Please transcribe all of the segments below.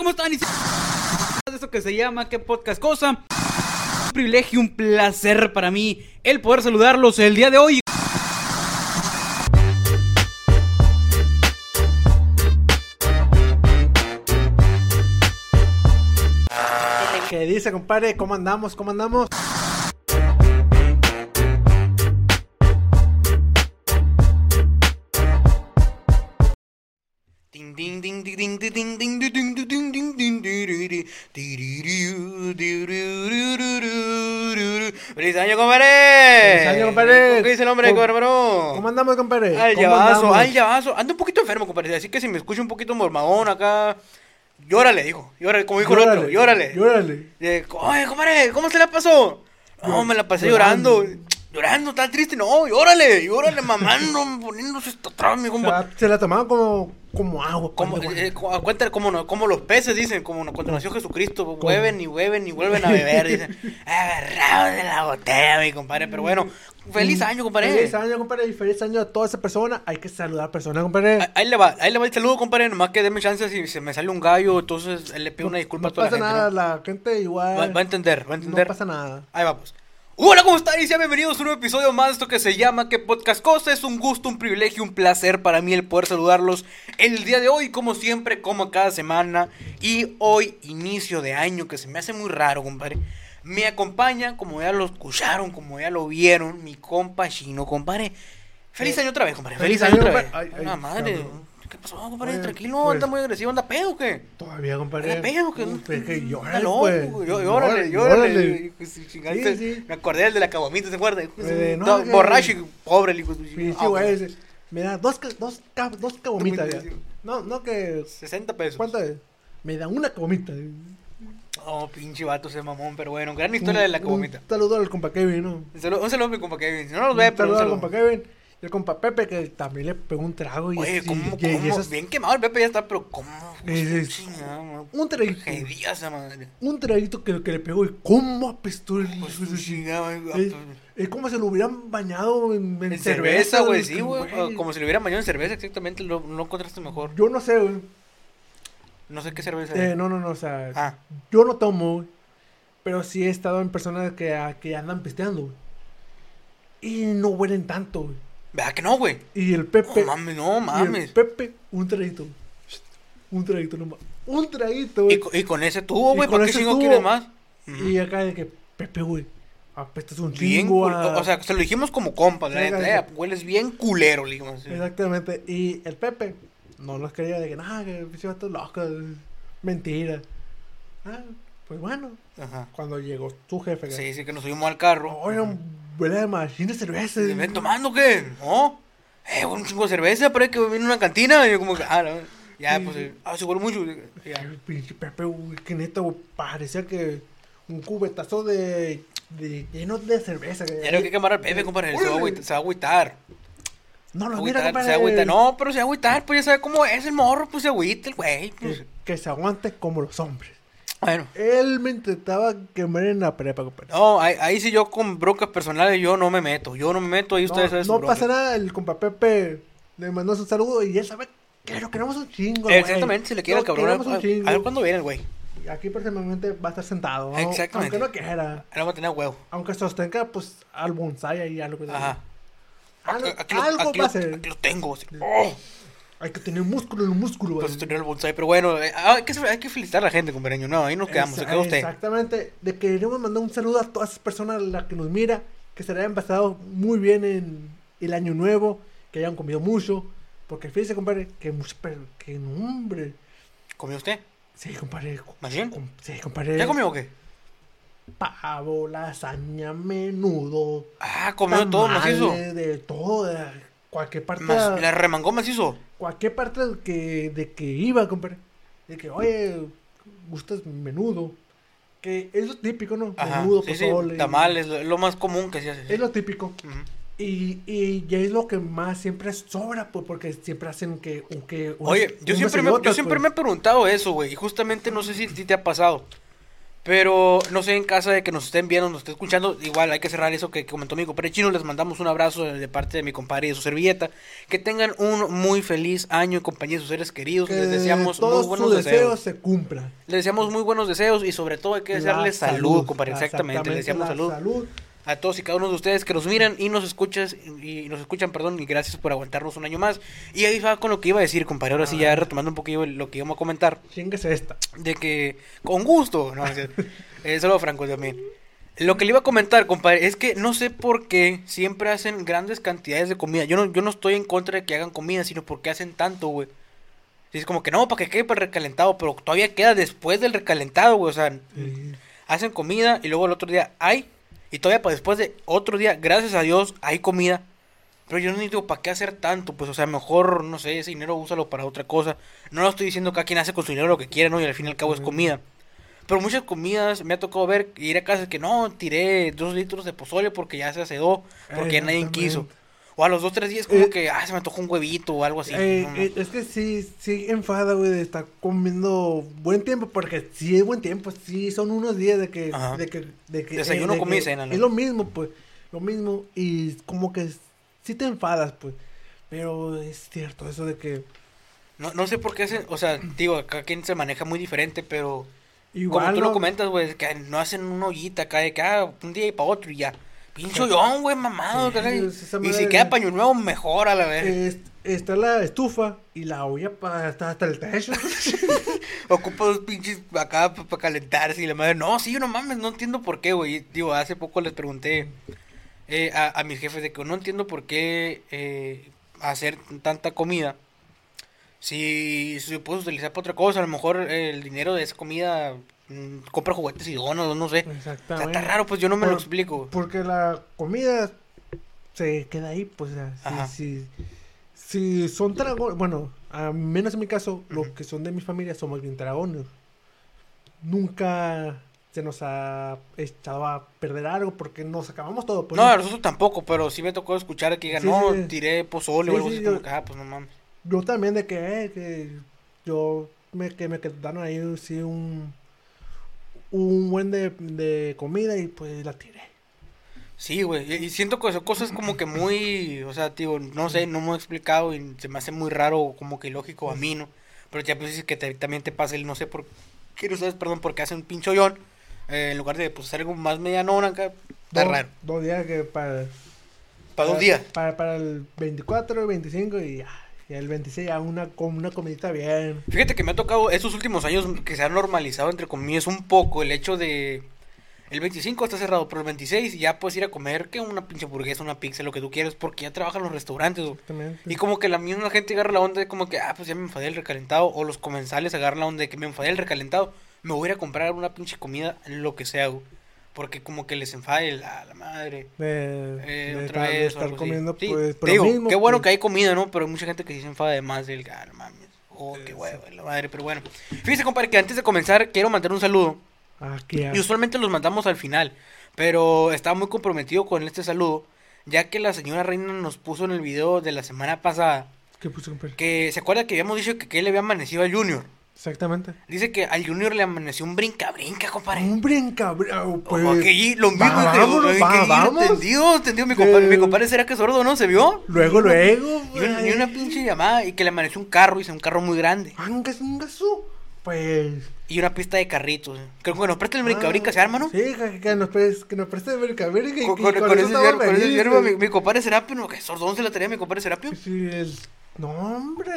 ¿cómo están? De esto que se llama ¿Qué podcast cosa? Un privilegio, un placer para mí el poder saludarlos el día de hoy. ¿Qué dice, compadre? ¿Cómo andamos? ¿Cómo andamos? Hombre, ¿Cómo- cabrón? ¿Cómo andamos, compadre? Al ¿Cómo llavazo, al llavazo. Ando un poquito enfermo, compadre. Así que si me escucha un poquito mormagón acá. Llórale, dijo. Llórale, como dijo el otro. Llórale. Llórale. Oye, compadre, ¿cómo se la pasó? No, me la pasé llorando. Llorando, tan triste. No, llórale, llórale, mamando, poniéndose hasta atrás, mi O compa. sea, se la tomaban como, como agua. Como, eh, cu- cuenta como, no- como los peces dicen, como no- cuando nació Jesucristo, hueven y hueven y vuelven a beber, dicen, agarrados de la botella, mi compadre, pero bueno, feliz año, compadre. Feliz año, compadre. Y feliz año a toda esa persona. Hay que saludar a personas, compadre. Ahí- Ahí le va, ahí le va el saludo, compadre, nomás que déme chance si se me sale un gallo, entonces él le pido una disculpa no a toda pasa la gente. nada, ¿no? la gente igual. Va, va a entender, va a no entender. pasa nada. Ahí vamos. Hola, ¿cómo están? Y sean bienvenidos a un nuevo episodio más de esto que se llama ¿Qué podcast cosa? Es un gusto, un privilegio, un placer para mí el poder saludarlos el día de hoy, como siempre, como cada semana. Y hoy, inicio de año, que se me hace muy raro, compadre. Me acompaña, como ya lo escucharon, como ya lo vieron, mi compa chino, compadre. Feliz Eh, año otra vez, compadre. feliz Feliz, año año, otra vez. Ay, ay, madre. ¿Qué pasó, compadre? Oye, Tranquilo, pues- anda muy agresivo, anda pedo, ¿qué? Todavía, compadre. Anda pedo, es que Está llórale, loco, pues. Llórale, llórale. Pues, sí. Sí. Me acordé del de la cabomita, ¿se acuerda? Eh, no, no, que- borracho y pobre el hijo de su- Ah, güey. Me da dos, dos, dos cabomitas. No, no que... 60 pesos. ¿Cuánto es? Me da una cabomita. Oh, pinche vato ese mamón, pero bueno, gran historia de la cabomita. Un saludo al compa Kevin, ¿no? Un saludo, un saludo a mi compa Kevin. No nos ve, pero un saludo al compa Kevin. Y el compa Pepe que también le pegó un trago. Y Oye, y- ¿cómo, y- cómo? esas- Bien quemado el Pepe ya está, pero ¿cómo? Sí. Man. Un traguito. Un traguito que, que le pegó y cómo apestó el Pues Es, güey. es como si lo hubieran bañado en, en En cerveza, güey, sí, güey. Como si le hubieran bañado en cerveza, exactamente. Lo, no encontraste mejor. Yo no sé, güey. No sé qué cerveza Eh, es. no, no, no, o sea, Ah, yo no tomo. Pero sí he estado en personas que, que andan pisteando, güey. Y no huelen tanto, güey. ¿Verdad que no, güey? Y el Pepe. No mames, no y el mames. Pepe, un traguito. Un traguito nomás. Un traguito, güey. Y, co- y con ese tubo, güey, con ¿para qué ese chingo tubo. quieres más? Y acá de que, Pepe, güey, apestas un Bien, chingo a- o sea, se lo dijimos como compas, la neta, eh, hueles bien culero, le dijimos así. Exactamente. Y el Pepe no nos creía de que, nada, que ese vato es loco. Mentira. Ah, pues bueno. Ajá. Cuando llegó tu jefe, que, Sí, sí, que nos subimos al carro. oye, huele de machine de cerveza. ¿Se ven tomando qué? ¿No? Eh, un chingo de cerveza, pero hay que a una cantina. Y yo como que, ah, no, ya, pues, eh, ah, se huele mucho. Pinche Pepe, güey, que neta, güey, parecía que un cubetazo de, de lleno de cerveza. Ya no hay que quemar al Pepe, compadre, se va a agüitar. Se va a agüitar. No, a mira, compadre. se va a agüitar. No, pero se va a agüitar, pues ya sabe cómo es el morro, pues se agüita el güey. Pues. Que, que se aguante como los hombres. Bueno. Él me intentaba quemar en la prepa, compadre. No, ahí, ahí sí yo con broncas personales yo no me meto. Yo no me meto, ahí No, ustedes saben sus no pasa nada, el compa Pepe le mandó su saludo y él sabe que lo queremos un chingo. Exactamente, si le quiere al cabrón. queremos A, a ver cuándo viene el güey. Aquí próximamente va a estar sentado. ¿no? Exactamente. Aunque no quiera. Ahí vamos a tener huevo. Aunque sostenga, pues, al bonsai ahí algo. Ajá. Algo, Aquí, lo- algo aquí va a lo- ser. aquí lo tengo. así. Oh, Hay que tener músculo en el músculo, güey. pues tener el bonsai. Pero bueno, eh, ah, hay, que, hay que felicitar a la gente, compañero. No, ahí nos quedamos. Se queda usted. Exactamente. De que queremos mandar un saludo a todas esas personas a las que nos mira, que se le hayan pasado muy bien en el año nuevo, que hayan comido mucho. Porque fíjese, compadre, que que hombre. ¿Comió usted? Sí, compadre. ¿Más bien? Sí, compadre. ¿Ya comió o qué? Pavo, lasaña, menudo. Ah, comió todo macizo. tamales, De todo, de cualquier parte. Mas- ¿Le remangó macizo? Cualquier parte de que, de que iba, compadre. De que, oye, gustas menudo. Que es lo típico, ¿no? Ajá. menudo, Sí, tamales, lo, lo más común que se hace. Es lo típico. Y, y ya es lo que más siempre sobra, pues, porque siempre hacen que... que Oye, yo siempre, me, yo siempre pues. me he preguntado eso, güey. Y justamente no sé si, si te ha pasado. Pero no sé, en casa de que nos estén viendo, nos estén escuchando, igual hay que cerrar eso que comentó mi compadre chino. Les mandamos un abrazo de parte de mi compadre y de su servilleta. Que tengan un muy feliz año en compañía de sus seres queridos. Que Les deseamos todos muy buenos deseos. se cumplan. Les deseamos muy buenos deseos y sobre todo hay que desearles salud, compadre. Exactamente, les deseamos salud. salud. A todos y cada uno de ustedes que nos miran y nos escuchas y nos escuchan, perdón, y gracias por aguantarnos un año más. Y ahí va con lo que iba a decir, compadre. Ahora sí, ya retomando un poquillo lo que íbamos a comentar, Chinguese esta. de que con gusto, no, es eh, solo Franco también. Lo que le iba a comentar, compadre, es que no sé por qué siempre hacen grandes cantidades de comida. Yo no, yo no estoy en contra de que hagan comida, sino porque hacen tanto, güey. Es como que no, para que quede para el recalentado, pero todavía queda después del recalentado, güey. O sea, Sí. hacen comida y luego el otro día hay y todavía para después de otro día, gracias a Dios, hay comida. Pero yo no digo, ¿para qué hacer tanto? Pues, o sea, mejor, no sé, ese dinero úsalo para otra cosa. No lo estoy diciendo que cada quien hace con su dinero lo que quiere, ¿no? Y al fin y al cabo es comida. Pero muchas comidas me ha tocado ver, ir a casa que no, tiré dos litros de pozole porque ya se acedó, porque ya nadie quiso. O a los dos, tres días como Eh, que, ah, se me antojó un huevito o algo así. Eh, No, no. eh, es que sí, sí enfada, güey, de estar comiendo buen tiempo, porque sí es buen tiempo, sí son unos días de que, Ajá. de que, de que Desayuno, de que cena, ¿no? Es lo mismo, pues, lo mismo, y como que sí te enfadas, pues, pero es cierto eso de que no, no sé por qué hacen, o sea, digo, cada quien se maneja muy diferente, pero... igual Como tú lo comentas, güey, que no hacen una ollita acá de cada un día y para otro y ya. Pincho hoyón, güey, mamado. Y- si queda paño nuevo, mejor a la vez. es- está la estufa y la olla para hasta, hasta el techo. Ocupa dos pinches acá para calentarse y la madre. No, sí, no mames, no entiendo por qué, güey. Digo, hace poco les pregunté eh, a, a mis jefes de que no entiendo por qué eh, hacer tanta comida. Si se puede utilizar para otra cosa, a lo mejor eh, el dinero de esa comida compra juguetes y donos, no sé. O sea, Exactamente. está raro, pues yo no me lo explico. Porque la comida se queda ahí, pues, o sea, Ajá. si, si, si son dragones, bueno, a menos en mi caso, los que son de mi familia somos bien dragones. Nunca se nos ha echado a perder algo porque nos acabamos todo. pues, No, a nosotros tampoco, pero sí me tocó escuchar que digan, Sí, no, sí. tiré pozole Sí, o algo sí, así, yo- como que, ah, pues no mames. Yo también de que, eh, que yo me, que me quedaron ahí sí un, un buen de, de comida y pues la tiré. Sí, güey, y siento que son cosas como que muy, o sea, digo, no sé, no me he explicado y se me hace muy raro, como que ilógico a mí, ¿no? Pero ya pues dices que te- también te pasa el, no sé por qué, no sabes, perdón, porque hace un pinche hoyón, eh, en lugar de, pues, hacer algo más medianón acá, está Dos- raro. Dos días que para... Para dos días. Para, para el 24, el 25 y ya. Y el 26 ya una, con una comidita bien. Fíjate que me ha tocado estos últimos años que se ha normalizado, entre comillas, un poco el hecho de... El 25 está cerrado, pero el 26 ya puedes ir a comer que una pinche hamburguesa, una pizza, lo que tú quieras, porque ya trabajan los restaurantes. Y como que la misma gente agarra la onda de como que, ah, pues ya me enfadé del recalentado. O los comensales agarran la onda de que me enfadé del recalentado. Me voy a ir a comprar una pinche comida, lo que sea, güey. Porque como que les enfade la, la madre. Eh, otra vez. estar comiendo Sí, pues lo digo, mismo, qué bueno pues, que hay comida, ¿no? Pero hay mucha gente que sí se enfada de más del, ah, no mames. Oh, qué huevo, la madre, pero bueno. Fíjese, compadre, que antes de comenzar quiero mandar un saludo. Aquí ya. Y usualmente los mandamos al final. Pero estaba muy comprometido con este saludo. Ya que la señora Reina nos puso en el video de la semana pasada. ¿Qué puso, compadre? Que se acuerda que habíamos dicho que, que le había amanecido al Junior. Exactamente. Dice que al Junior le amaneció un brinca-brinca, compadre. Un brincabrao, pues. Como que lo mismo. va- que- vámonos, que va- allí vamos. Entendido, entendido. Mi compadre, Que- mi compadre, ¿será que es sordo no? ¿Se vio? Luego, luego. Y una, y una pinche llamada y que le amaneció un carro, dice, un carro muy grande. Mangas, un gaso. Pues. Y una pista de carritos. Que que nos preste el brinca-brinca, ¿se arma, no? Sí, que, que nos preste, que nos preste el brincabrínca y Con, que con- con ese con ese viernes, mi, mi compadre Serapio, no, que sordón se la tenía mi compadre Serapio. Sí, él- No, hombre.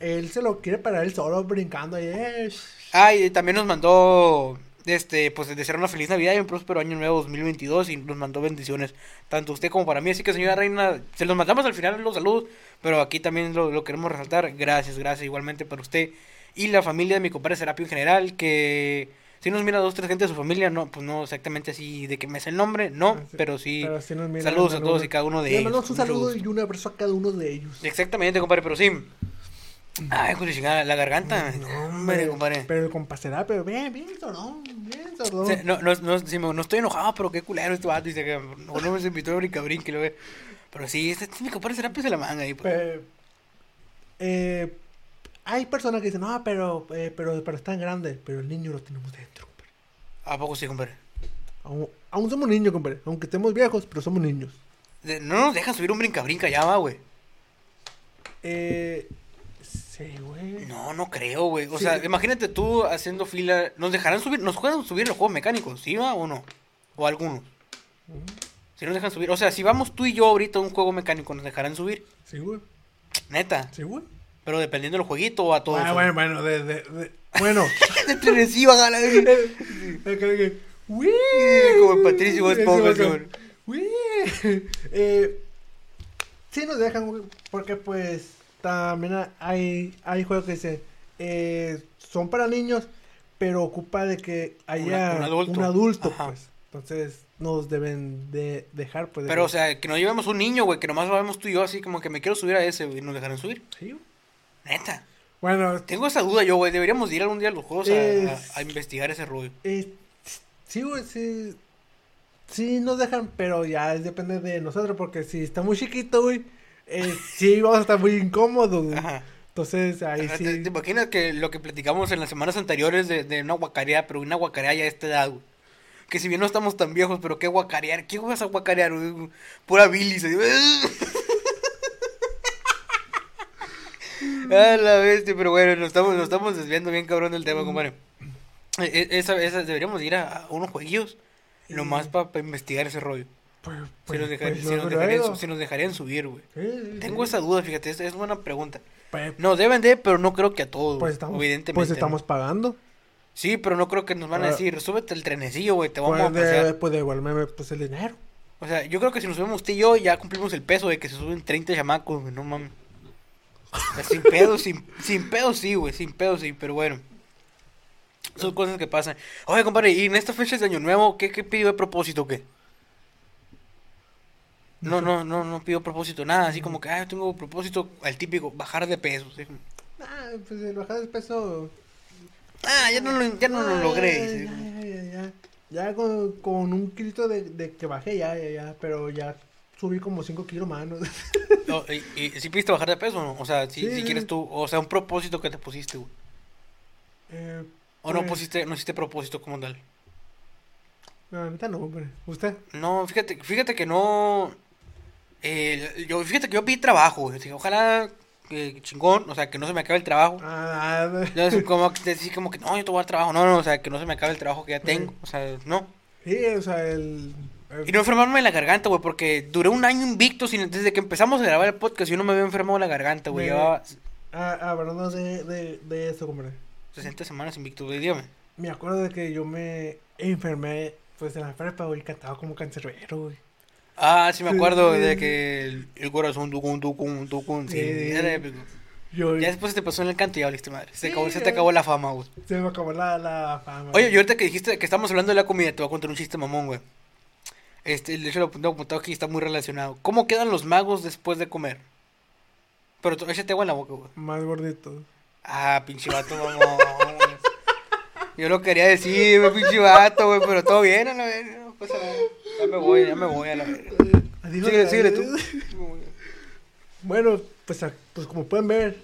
Él se lo quiere para él solo brincando ahí. eh. Ah, y también nos mandó, este, pues desear una feliz Navidad y un próspero año nuevo 2022 y nos mandó bendiciones, tanto usted como para mí. Así que, señora Reina, se los mandamos al final los saludos, pero aquí también lo, lo queremos resaltar. Gracias, gracias igualmente para usted y la familia de mi compadre Serapio en general, que si nos mira dos, tres gente de su familia, no, pues no exactamente así de que me sé el nombre, no, Ah, sí, pero sí. Pero sí saludos a todos y cada uno de Le ellos. un saludo y un abrazo a cada uno de ellos. Exactamente, compadre, pero sí. Ay, pues chingada, la garganta. No, hombre, compadre. Pero el compasará, pero bien, bien, sordón, bien, sordón. No, no, no, sí, me- no estoy enojado, pero qué culero este vato. Dice que no, no me invitó a brinca brinque, lo ve. Pero sí, este, este mi compadre será pues de la manga ahí. Pues. Pe- eh, hay personas que dicen, no, pero, eh, pero, pero están grandes, pero el niño lo tenemos dentro. compadre". ¿A poco sí, compadre? Aún, aún somos niños, compadre. Aunque estemos viejos, pero somos niños. De- no nos dejan subir un brinca-brinca ya, va, güey. Eh. Sí, güey. No, no creo, güey. O Sí. sea, imagínate tú haciendo fila. ¿Nos dejarán subir? ¿Nos pueden subir los juegos mecánicos? ¿Sí va o no? O algunos. Si nos dejan subir. O sea, si vamos tú y yo ahorita a un juego mecánico, ¿nos dejarán subir? Sí, güey. Neta. Sí, güey. Pero dependiendo del jueguito o a todos. Ah, bueno, bueno, de, de, de- bueno. De güey. Que, ¡Uy! Como Patricio Esponja. ¡Uy! Eh, sí nos dejan, güey, porque pues también hay, hay juegos que dicen, eh, son para niños, pero ocupa de que haya un un adulto. pues. Entonces nos deben de dejar, pues. de Pero, o sea, que no llevemos un niño, güey, que nomás vamos tú y yo así como que me quiero subir a ese, güey, ¿nos dejarán subir? Sí, güey. Neta. Bueno, Tengo esa duda yo, güey, deberíamos de ir algún día a los juegos a, Es- a- a investigar ese rollo. eh, sí, güey, sí. Sí nos dejan, pero ya es- depende de nosotros, porque si está muy chiquito, güey, eh, sí vamos a estar muy incómodos. Ajá. Entonces, ahí sí. ¿Te, imaginas que lo que platicamos en las semanas anteriores de, de una guacarea, pero una guacarea ya a esta edad, güey? Que si bien no estamos tan viejos, pero qué guacarear, ¿qué vas a guacarear, güey? Pura bilis. A la bestia, pero bueno, nos estamos, nos estamos desviando bien cabrón del tema, compadre. Eh, eh, Esa, esa, deberíamos ir a, a unos jueguillos, nomás para investigar ese rollo. Pues, Si pues, nos, dejar- pues, si nos yo dejarían, creo. su- si nos dejarían subir, güey. Sí, sí, Tengo sí. esa duda, fíjate, es, es buena pregunta. Pues, No, deben de, pero no creo que a todos, pues estamos, evidentemente. pues estamos pagando. Sí, pero no creo que nos van a Ah. decir, súbete el trenecillo, güey, te vamos Pues a pasear. pues de igual me pues el dinero. O sea, yo creo que si nos subimos usted y yo, ya cumplimos el peso de que se suben 30 chamacos, güey, no mames. O sea, sin pedo, sin, sin pedo sí, güey, sin pedo sí, pero bueno. Son cosas que pasan. Oye, compadre, ¿y en estas fechas de Año Nuevo, qué, qué pidió de propósito, o qué? No, no, no, no pido propósito, nada, así como que, ah, yo tengo propósito, al típico, bajar de peso. como, Ah, pues el bajar de peso. Ah, ya no lo, ya no lo Ah, logré. Ya, sí. ya, ya, ya. Ya con, con un kilito de, de que bajé, ya, ya, ya. Pero ya subí como 5 kilos más. ¿no? No, y, y, ¿sí pidiste bajar de peso o no? O sea, si, Sí, si sí, quieres sí. tú, o sea, un propósito que te pusiste, güey. Eh, O no pues, pusiste, no hiciste propósito como tal. No, ahorita no, hombre. ¿Usted? No, fíjate, fíjate que no. Eh, yo, fíjate que yo pedí trabajo, güey. Ojalá eh, chingón, o sea, que no se me acabe el trabajo. Ah, No, es como que decir como que no, yo te voy a dar trabajo. No, no, o sea, que no se me acabe el trabajo que ya tengo. O sea, no. sí, o sea, el. el- Y no enfermarme de la garganta, güey, porque duré un año invicto sin, desde que empezamos a grabar el podcast. Yo no me había enfermado de la garganta, güey. Llevaba Ah, hablando de, de, de eso, compadre. 60 semanas invicto, güey, dígame. Me acuerdo de que yo me enfermé, pues en la prepa, güey, cantaba como cancerbero, güey. Ah, sí me acuerdo Sí. de que el, el corazón tucun, tucun, tucun. Sí, Sí. era épico. Yo, Ya después se te pasó en el canto y ya valiste madre. Se, Sí, acabó, se te acabó la fama, güey. se me acabó la, la fama. Oye, y ahorita que dijiste que estamos hablando de la comida, te voy a contar un chiste mamón, güey. Este, de hecho lo tengo apuntado aquí, está muy relacionado. ¿Cómo quedan los magos después de comer? Pero tú, échate agua en la boca, güey. Más gordito. Ah, pinche vato, mamón. Yo lo quería decir, güey, pinche vato, güey, pero todo bien, a la. Nada. Ya me voy, ya me voy a la verga. Adiós, Síguele, síguele tú. Bueno, pues, pues como pueden ver,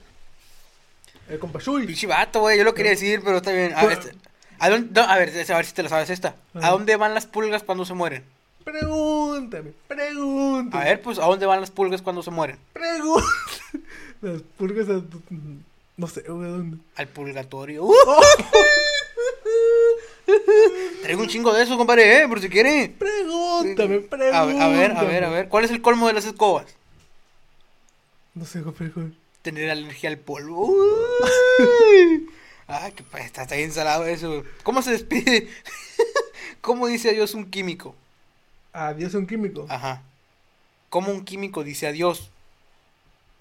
el compa Shui. Pinche vato, güey, yo lo quería decir, pero está bien. A ver, este- ¿a, dónde- no, a ver, a ver si te la sabes esta. ¿A Ajá. dónde van las pulgas cuando se mueren? Pregúntame, pregúntame. A ver, pues, ¿a dónde van las pulgas cuando se mueren? Pregúntame. Las pulgas, a- no sé, güey, ¿dónde? Al purgatorio. ¡Uh! Traigo un chingo de eso, compadre, eh, por si quiere. Pregúntame, pregúntame. a ver, a ver, a ver. ¿Cuál es el colmo de las escobas? No sé, compa, compa. Tener alergia al polvo. Ah, que está, está bien salado eso. ¿Cómo se despide? ¿Cómo dice adiós un químico? Adiós, un químico. Ajá. ¿Cómo un químico dice adiós?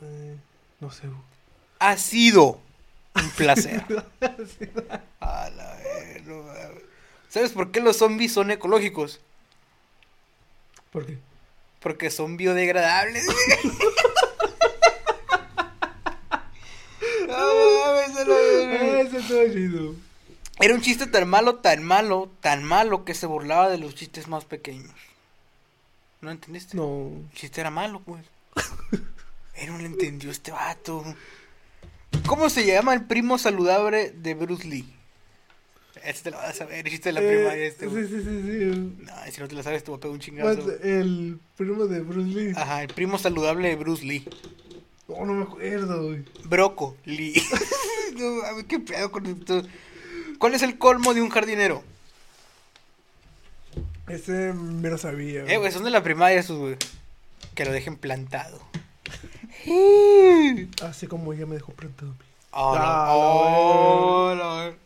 Eh, no sé. Ha sido un placer. A la ver, no mames. ¿Sabes por qué los zombies son ecológicos? ¿Por qué? Porque son biodegradables. Ah. Era un chiste tan malo, tan malo, tan malo que se burlaba de los chistes más pequeños. ¿No entendiste? No. El chiste era malo, pues. Él no le entendió este vato. ¿Cómo se llama el primo saludable de Bruce Lee? Este te lo vas a saber, hiciste la Eh, primaria este, sí, güey. sí, sí, sí. No, si no te la sabes, te voy a pegar un chingazo. güey. el primo de Bruce Lee. Ajá, el primo saludable de Bruce Lee. No, no me acuerdo, güey. Broco Lee. no mames, qué pedo con esto. ¿Cuál es el colmo de un jardinero? Ese me lo sabía. Eh, güey, son de la primaria esos, güey. Que lo dejen plantado. Así como ella me dejó plantado a. Oh, Ah, no. Oh, no.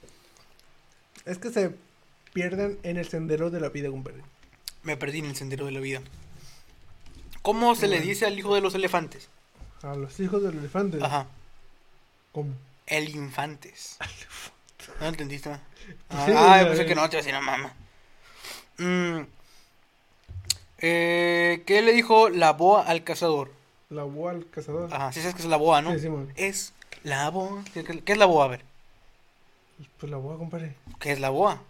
Es que se pierden en el sendero de la vida, compadre. Me perdí en el sendero de la vida. ¿Cómo se le dice al hijo de los elefantes? A los hijos del elefante. Ajá. ¿Cómo? El infantes. ¿No entendiste? Ah, ah, pensé ya. que no, te iba a mamá. Mm, eh, ¿Qué le dijo la boa al cazador? La boa al cazador. Ajá, sí sabes que es la boa, ¿no? Sí. Es la boa. ¿Qué, qué- qué es la boa? A ver, Pues la boa, compadre. ¿qué es la boa?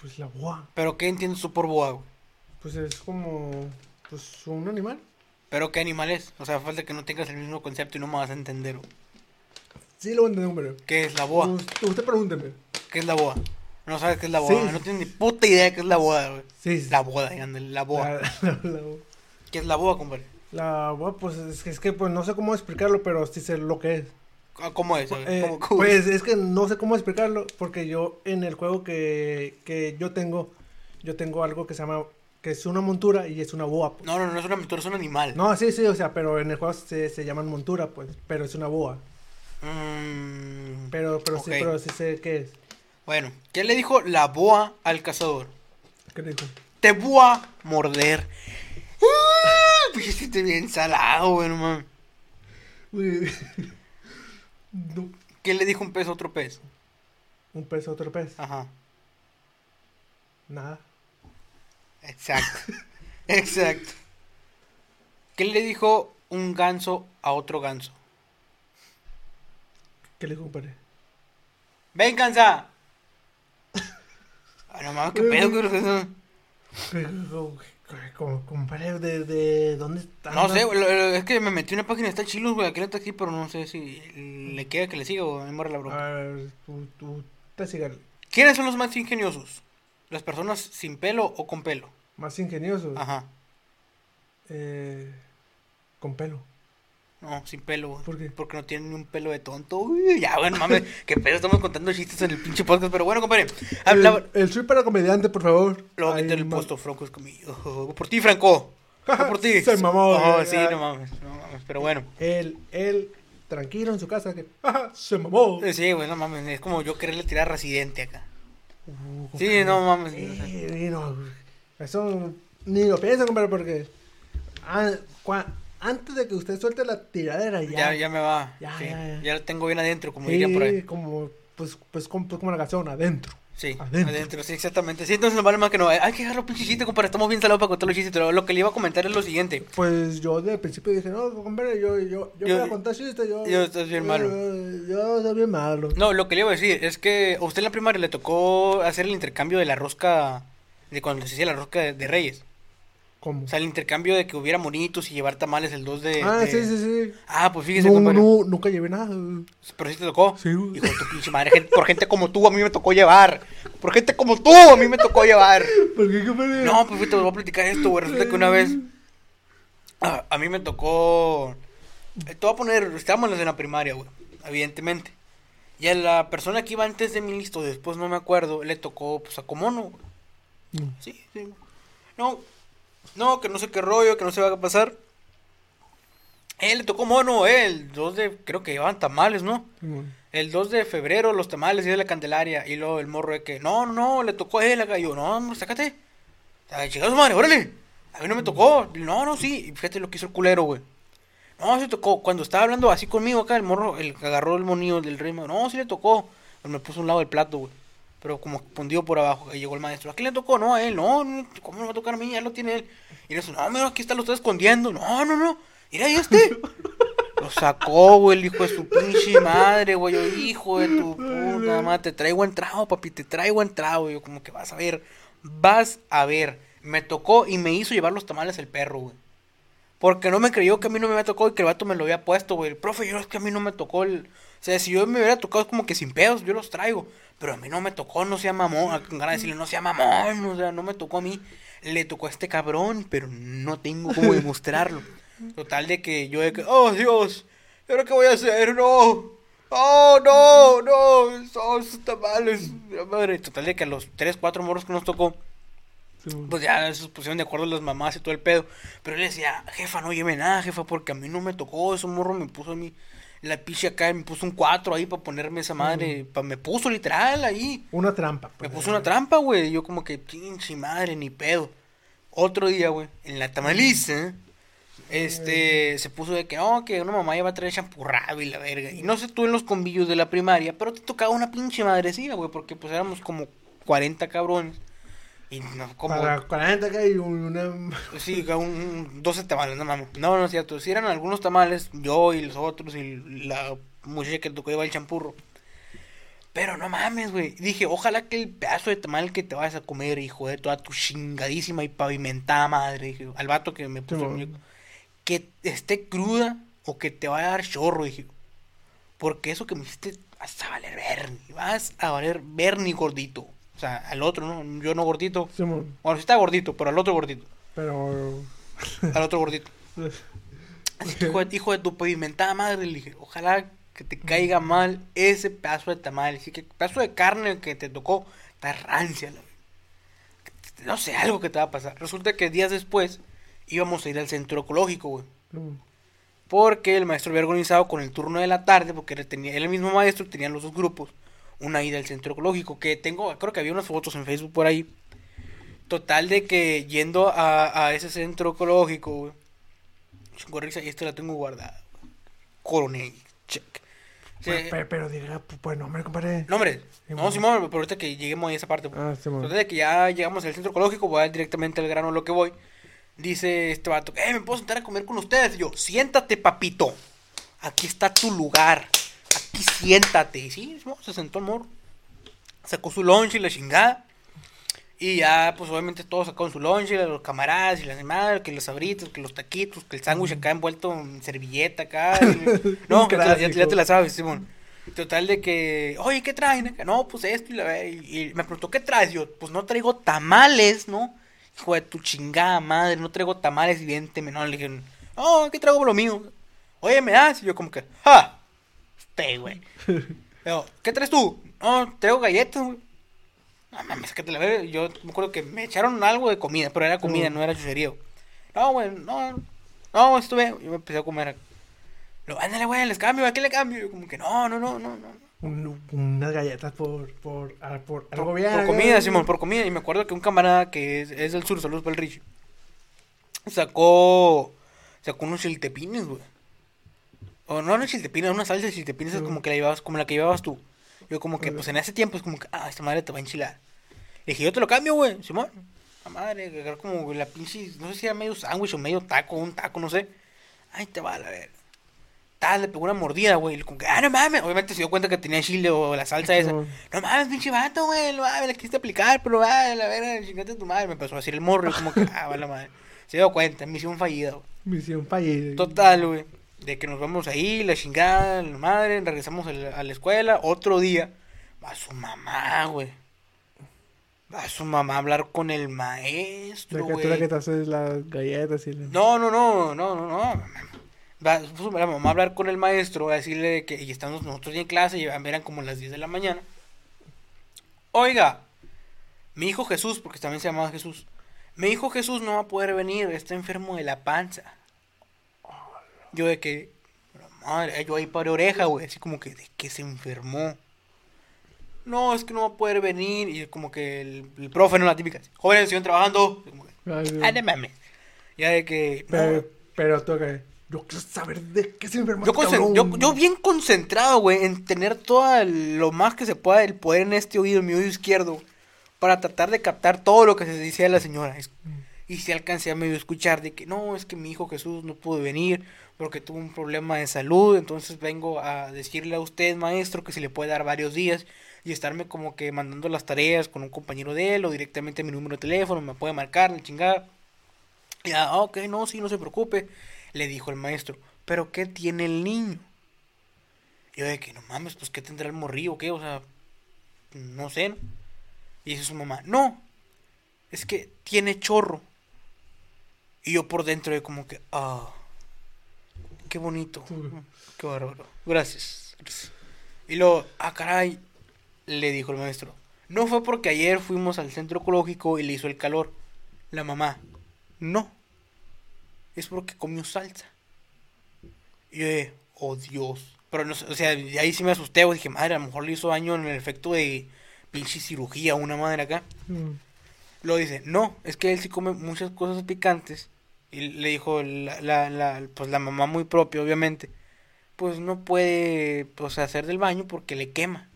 Pues la boa. ¿Pero qué entiendes tú por boa, güey? Pues es como. Pues un animal. ¿Pero qué animal es? O sea, falta que no tengas el mismo concepto y no me vas a entender. güey. Sí, lo voy a entender, compadre. ¿Qué es la boa? Usted, usted pregúnteme. ¿Qué es la boa? No sabes qué es la boa, Sí. no tienes ni puta idea de qué es la boa, güey. Sí, sí. La boda, la boa. La, la, la, ¿Qué es la boa, compadre? la boa, pues es que, es que pues no sé cómo explicarlo, pero sí sé lo que es. Ah, ¿Cómo es? Eh, ¿cómo- cómo pues es? es que no sé cómo explicarlo, porque yo en el juego que, que yo tengo, yo tengo algo que se llama, que es una montura y es una boa. pues. No, no, no es una montura, es un animal. No, sí, sí, o sea, pero en el juego se, se llaman montura, pues, pero es una boa. Mm, Pero, pero sí, pero sí sé qué es. Bueno, ¿qué le dijo la boa al cazador? ¿Qué dijo? Te voy a morder. ¡Ah! Pues bien salado, güey, no mames. Uy. No, ¿Qué le dijo un pez a otro pez? un pez a otro pez. Ajá, Nada. exacto. exacto. ¿Qué le dijo un ganso a otro ganso? ¿Qué le dijo, compadre? ¡Ven, gansa! Ah, no mames, qué pedo, eso? Como, compadre, ¿de, de dónde está? No sé, es que me metí en una página, está chilos, güey, aquí está aquí, pero no sé si le queda que le siga o me muere la A bronca. ver, tú, tú, te sigas. ¿Quiénes son los más ingeniosos? ¿Las personas sin pelo o con pelo? Más ingenioso. Ajá. Eh, con pelo. No, sin pelo, güey. ¿Por qué? Porque no tienen ni un pelo de tonto. Uy, ya, bueno, mames, qué pedo, estamos contando chistes en el pinche podcast, pero bueno, compadre. Habla... El, el soy para comediante, por favor. Ay, meter el puesto, Franco es conmigo. Por ti, Franco. Por ti. Se mamó, Oh, sí, no mames, no mames, pero bueno. Él, él, tranquilo en su casa, que se mamó. Eh, Sí, güey, no mames, es como yo quererle tirar Residente acá. Uh, Sí, no mames. Eh, no, eso ni lo piensa, compadre, porque ah, cua- antes de que usted suelte la tiradera, ya. Ya, ya me va. Ya, sí, ya, ya. ya lo tengo bien adentro, como sí, por ahí. como, pues, pues, como, pues, como la canción, adentro. Sí, Adentro. adentro. sí, exactamente. Sí, entonces no vale más que no. Hay que dejarlo pinche chiste, compadre. Estamos bien salados para contar los chistes. Pero lo que le iba a comentar es lo siguiente. Pues yo de principio dije, no, compadre, yo, yo, yo, Yo- voy a contar chistes, yo. yo estás bien malo. Yo, yo soy bien malo. No, lo que le iba a decir es que a usted en la primaria le tocó hacer el intercambio de la rosca. De cuando se hacía la rosca de, de Reyes. ¿Cómo? O sea, el intercambio de que hubiera monitos y llevar tamales el 2 de. ah, de- sí, sí, sí. Ah, pues fíjese, No, nunca llevé nada. Pero sí te tocó. Sí, güey. Hijo de tu pinche madre. gente- por gente como tú, a mí me tocó llevar. Por gente como tú, a mí me tocó llevar. ¿Por qué, compadre? No, pues te voy a platicar esto, güey. Resulta que una vez a, a mí me tocó. eh, Te voy a poner. Estábamos en la primaria, güey. Evidentemente. Y a la persona que iba antes de mí, listo, después no me acuerdo, le tocó, pues, a Comono. güey. No. Sí, sí. No, no, que no sé qué rollo, que no se va a pasar. Él le tocó mono, eh, el 2 de. Creo que llevaban tamales, ¿no? El 2 de febrero, los tamales y de la Candelaria. Y luego el morro de que, no, no, le tocó a él acá. Y yo, no, hombre, sácate. Ay, chingada su madre, órale. A mí no me tocó. No, no, sí. Y fíjate lo que hizo el culero, güey. No, se tocó. Cuando estaba hablando así conmigo acá, el morro, el que agarró el monillo del rey, no, sí le tocó. Pero me puso a un lado del plato, güey. Pero como pundido por abajo. Y llegó el maestro. ¿A quién le tocó? No, a él. No, no, ¿cómo me va a tocar a mí? Ya lo tiene él. Y le dice, no, mira, aquí está, lo está escondiendo. No, no, no. Mira, ahí este. Lo sacó, güey, el hijo de su pinche madre, güey. Yo, hijo de tu puta madre, te traigo entrado, papi, te traigo entrado. Yo, como que vas a ver, vas a ver. Me tocó y me hizo llevar los tamales el perro, güey. Porque no me creyó que a mí no me había tocado y que el vato me lo había puesto, güey. El profe, yo es que a mí no me tocó el... O sea, si yo me hubiera tocado es como que sin pedos, yo los traigo. Pero a mí no me tocó, no sea mamón. Con ganas de decirle, no sea mamón. O sea, no me tocó a mí. Le tocó a este cabrón, pero no tengo cómo demostrarlo. Total de que yo de que, oh Dios, ¿y ahora qué voy a hacer? No. Oh, no, no, esos tamales. la Madre, total de que a los 3, 4 morros que nos tocó, Sí, pues ya se pusieron de acuerdo las mamás y todo el pedo. Pero él decía, jefa, no lleve nada, jefa, porque a mí no me tocó. Ese morro me puso a mí la picha acá, me puso un 4 ahí para ponerme esa madre. pa- me puso literal ahí. Una trampa. Me pues. puso una trampa, güey. Yo como que, pinche madre, ni pedo. Otro día, güey, en la tamaliza, este, se puso de que, no, que una mamá ya va a traer champurrado y la verga. Y no sé tú en los convillos de la primaria, pero te tocaba una pinche madrecilla, güey, porque pues éramos como 40 cabrones. Y no, como... Para 40 que hay una. Sí, un, un- 12 tamales, no mames. No, no es cierto. Si eran algunos tamales, yo y los otros y la muchacha que tocó llevar el champurro. Pero no mames, güey. Dije, ojalá que el pedazo de tamal que te vayas a comer, hijo de toda tu chingadísima y pavimentada madre, dije, al vato que me puso el muñeco, que esté cruda o que te vaya a dar chorro, dije. Porque eso que me hiciste vas a valer Bernie, vas a valer Bernie gordito. O sea, al otro, ¿no? Yo no gordito. Bueno, sí está gordito, pero al otro gordito. pero. Al otro gordito. Así que, hijo de, hijo de tu pavimentada madre, le dije, ojalá que te caiga mal ese pedazo de tamal. Así que pedazo de carne que te tocó, está rancia. No sé, algo que te va a pasar. Resulta que días después íbamos a ir al centro ecológico, güey. Porque el maestro había organizado con el turno de la tarde, porque él tenía, él el mismo maestro, tenían los dos grupos, una ida al centro ecológico, que tengo, creo que había unas fotos en Facebook por ahí. Total de que yendo a, a ese centro ecológico, güey, y esta la tengo guardada. Coronel, check. Sí, Pero, pero diga, pu- pues no, me compadre. no, hombre, Sí, no. Simón, pero ahorita que lleguemos a esa parte. pues. Ah, Simón. Entonces de que ya llegamos al centro ecológico, voy a ir directamente al grano a lo que voy. Dice este vato, eh, ¿me puedo sentar a comer con ustedes? Y yo, siéntate, papito. Aquí está tu lugar. Aquí siéntate. Y sí, se sentó el morro. Sacó su lunch y la chingada. Y ya, pues obviamente todos sacaron su lunch, los camaradas y las demás, que los sabritos, que los taquitos, que el sándwich acá envuelto en servilleta acá. y- no, ya, ya te la sabes, Simón. Total de que, oye, ¿qué traen? No, pues esto y la y, y me preguntó, ¿qué traes? Yo, pues no traigo tamales, ¿no? Hijo de tu chingada madre, no traigo tamales, evidentemente. No, le dije, no, aquí traigo lo mío. Oye, ¿me das? Y yo como que, ¡ja! Güey. Yo, ¿qué traes tú? No, traigo galletas, güey. No mames, que te la verga. Yo me acuerdo que me echaron algo de comida, pero era comida, no era chucherío. No, güey, no, no, estuve. Yo me empecé a comer. Lo, ándale, güey, les cambio, ¿a qué le cambio? Yo como que no, no, no, no, no. Un- unas galletas por. por. ah, por, Por, por bien, comida, algo- Simón, por comida. Y me acuerdo que un camarada que es, es del sur, saludos para el Richie, sacó, sacó unos chiltepines, güey. O no, no chiltepines, una salsa de chiltepines es como que la llevabas, como la que llevabas tú. Yo como que, pues en ese tiempo es como que, ah, esta madre te va a enchilar. Le dije, yo te lo cambio, güey, Simón. La madre, era como la pinche, no sé si era medio sándwich o medio taco, un taco, no sé. Ay, te va a la ver. Tal, le pegó una mordida, güey. y Como que, ah, no mames. Obviamente se dio cuenta que tenía chile o la salsa esa. No mames, pinche vato, güey. Lo mames, la quisiste aplicar, pero va, la verga, chingate tu madre. Me empezó a decir el morro. y como que, ah, va la madre. Se dio cuenta, misión fallida, güey. Misión fallida. Total, güey. De que nos vamos ahí, la chingada, la madre, regresamos a la, a la escuela. Otro día, va su mamá, güey. Va su mamá a hablar con el maestro, que tú la que güey. te haces las galletas y. No, no, no, no, no, no. Va su la mamá a hablar con el maestro, a decirle de que, y estamos nosotros en clase, y eran como las 10 de la mañana. Oiga, mi hijo Jesús, porque también se llamaba Jesús, mi hijo Jesús no va a poder venir, está enfermo de la panza. Yo de que, madre, yo ahí para oreja, güey, así como que, ¿de qué se enfermó? No, es que no va a poder venir, y como que el, el profe no la típica, jóvenes, siguen trabajando. Ah, no mames. Ya de que. no, Pero, pero tú que... Yo quiero saber de qué se enfermó yo, este cabrón. yo, yo bien concentrado, güey, en tener todo lo más que se pueda el poder en este oído, en mi oído izquierdo, para tratar de captar todo lo que se decía de la señora. Es- Y si alcancé a medio escuchar de que no, es que mi hijo Jesús no pudo venir porque tuvo un problema de salud, entonces vengo a decirle a usted, maestro, que se le puede dar varios días y estarme como que mandando las tareas con un compañero de él o directamente mi número de teléfono, me puede marcar, la chingada. Y ah, ok, no, sí, no se preocupe. Le dijo el maestro, ¿pero qué tiene el niño? Yo de que, no mames, pues, ¿qué tendrá el morrillo? ¿Qué? O sea, no sé. ¿no? Y dice su mamá, no, es que tiene chorro. Y yo por dentro de como que, ah, qué bonito. Qué bárbaro. Gracias. Y luego, ah, caray, le dijo el maestro. No fue porque ayer fuimos al centro ecológico y le hizo el calor. La mamá, no. Es porque comió salsa. Y yo, de, oh Dios. Pero no o sea, de ahí sí me asusté, güey. Dije, madre, a lo mejor le hizo daño en el efecto de pinche cirugía una madre acá. Mm. Lo dice, no, es que él sí come muchas cosas picantes. Y le dijo la, la, la- pues la mamá muy propia, obviamente. Pues no puede pues, hacer del baño porque le quema.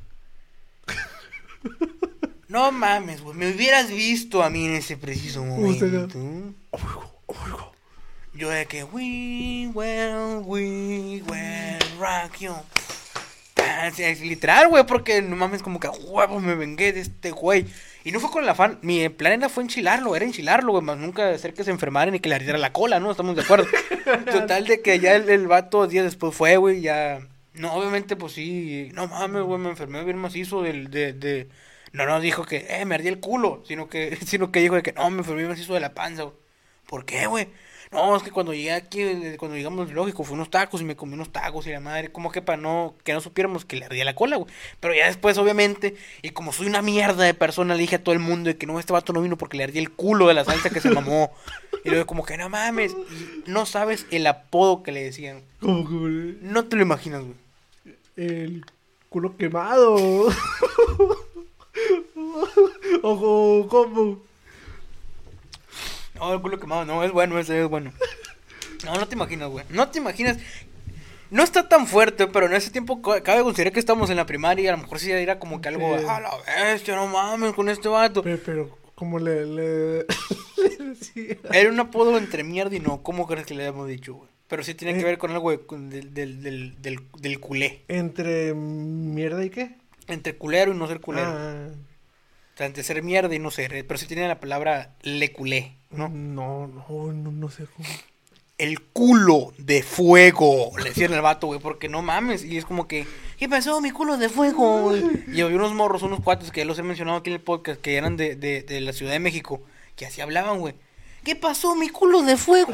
No mames, güey. Me hubieras visto a mí en ese preciso Usted ya- momento. Yo de que we will, we will rock you. Es literal, güey, porque no mames, como que huevo me vengué de este güey. Y no fue con el afán, mi plan era fue enchilarlo, era enchilarlo, güey, más nunca hacer que se enfermara ni que le ardiera la cola, ¿no? Estamos de acuerdo. Total de que ya el, el vato días después fue, güey, ya... No, obviamente, pues sí, no mames, güey, me enfermé bien macizo del, de, de... No, no dijo que, eh, me ardía el culo, sino que, sino que dijo de que, no, me enfermé macizo de la panza, güey. ¿Por qué, güey? No, es que cuando llegué aquí, eh, cuando llegamos, lógico, fue unos tacos y me comí unos tacos y la madre, como que para no, que no supiéramos que le ardía la cola, güey. Pero ya después, obviamente, y como soy una mierda de persona, le dije a todo el mundo de que no, este vato no vino porque le ardía el culo de la salsa que se mamó. Y luego como que no mames, y no sabes el apodo que le decían. Como que No te lo imaginas, güey. el culo quemado. Ojo, ¿cómo? No, el culo quemado, no, es bueno, ese es bueno. No, no te imaginas, güey. No te imaginas. No está tan fuerte, pero en ese tiempo ca- cabe considerar que estamos en la primaria y a lo mejor sí era como que algo, a la bestia, no mames con este vato. Pero, pero como le, le. Era un apodo entre mierda y no, ¿cómo crees que le habíamos dicho, güey? Pero sí tiene que Eh. ver con algo de- del, del, del, del, culé. Entre mierda y qué? Entre culero y no ser culero. Ah, O sea, entre ser mierda y no ser. eh, Pero sí tiene la palabra le culé, ¿no? no, no, no, no sé cómo. El culo de fuego. Le decían al vato, güey, porque no mames. Y es como que, ¿qué pasó, mi culo de fuego? güey? Y había unos morros, unos cuates que ya los he mencionado aquí en el podcast, que eran de, de, de la Ciudad de México, que así hablaban, güey. ¿Qué pasó, mi culo de fuego?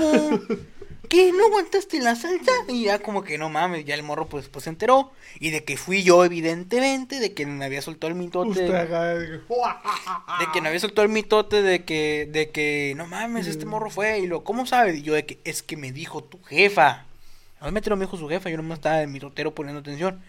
¿Qué? ¿No aguantaste la salsa? Y ya como que no mames, ya el morro pues, pues se enteró. Y de que fui yo, evidentemente, de que me había soltado el mitote. Usted De, que, me había soltado el mitote de que, de que, no mames, este morro fue. Y lo, ¿cómo sabe? Y yo de que, es que me dijo tu jefa. Obviamente no me dijo su jefa, yo nomás estaba en mi totero poniendo atención.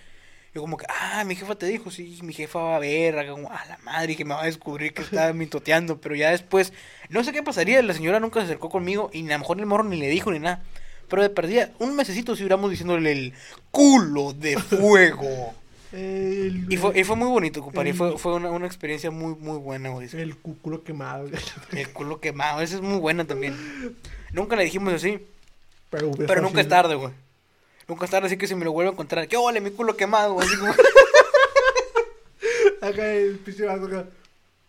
Yo como que, ah, mi jefa te dijo, sí, mi jefa va a ver, acá como, a la madre que me va a descubrir que estaba mitoteando, pero ya después, no sé qué pasaría, la señora nunca se acercó conmigo y a lo mejor el morro ni le dijo ni nada, pero de perdida, un mesecito si hubiéramos diciéndole el culo de fuego. El, y, fue, y fue muy bonito, compadre, y fue, El- fue una, una experiencia muy, muy buena, güey. el cu- culo quemado. El culo quemado, esa es muy buena también. Nunca le dijimos así, Pero, nunca es tarde, güey. Nunca es tarde, así que si me lo vuelvo a encontrar, que ole, mi culo quemado. Así como, Acá el pinche acá.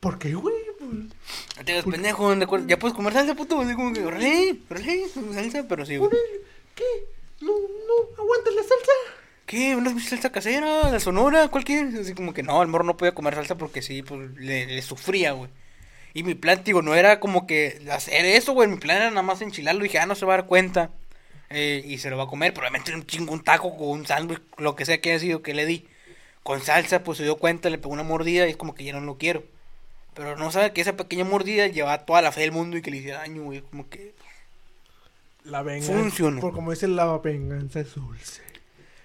¿Por qué, güey? No te pendejo, ¿de acuerdo? ya puedes comer salsa, puto. Así como que, órale, órale, salsa, pero sí, güey. ¿Qué? No, no, aguantas la salsa. ¿Qué? ¿Una salsa casera? ¿La sonora? ¿Cualquier? Así como que no, el morro no podía comer salsa porque sí, pues le, le sufría, güey. Y mi plan, digo, no era como que hacer eso, güey. Mi plan era nada más enchilarlo. Y dije, ah, no se va a dar cuenta. Eh, y se lo va a comer. Probablemente un chingo, un taco con un sándwich, lo que sea que haya sido que le di. Con salsa, pues se dio cuenta, le pegó una mordida y es como que ya no lo quiero. Pero no sabe que esa pequeña mordida llevaba toda la fe del mundo y que le hiciera daño, güey. Como que. La venganza. Funcionó. Por como dice la venganza es dulce.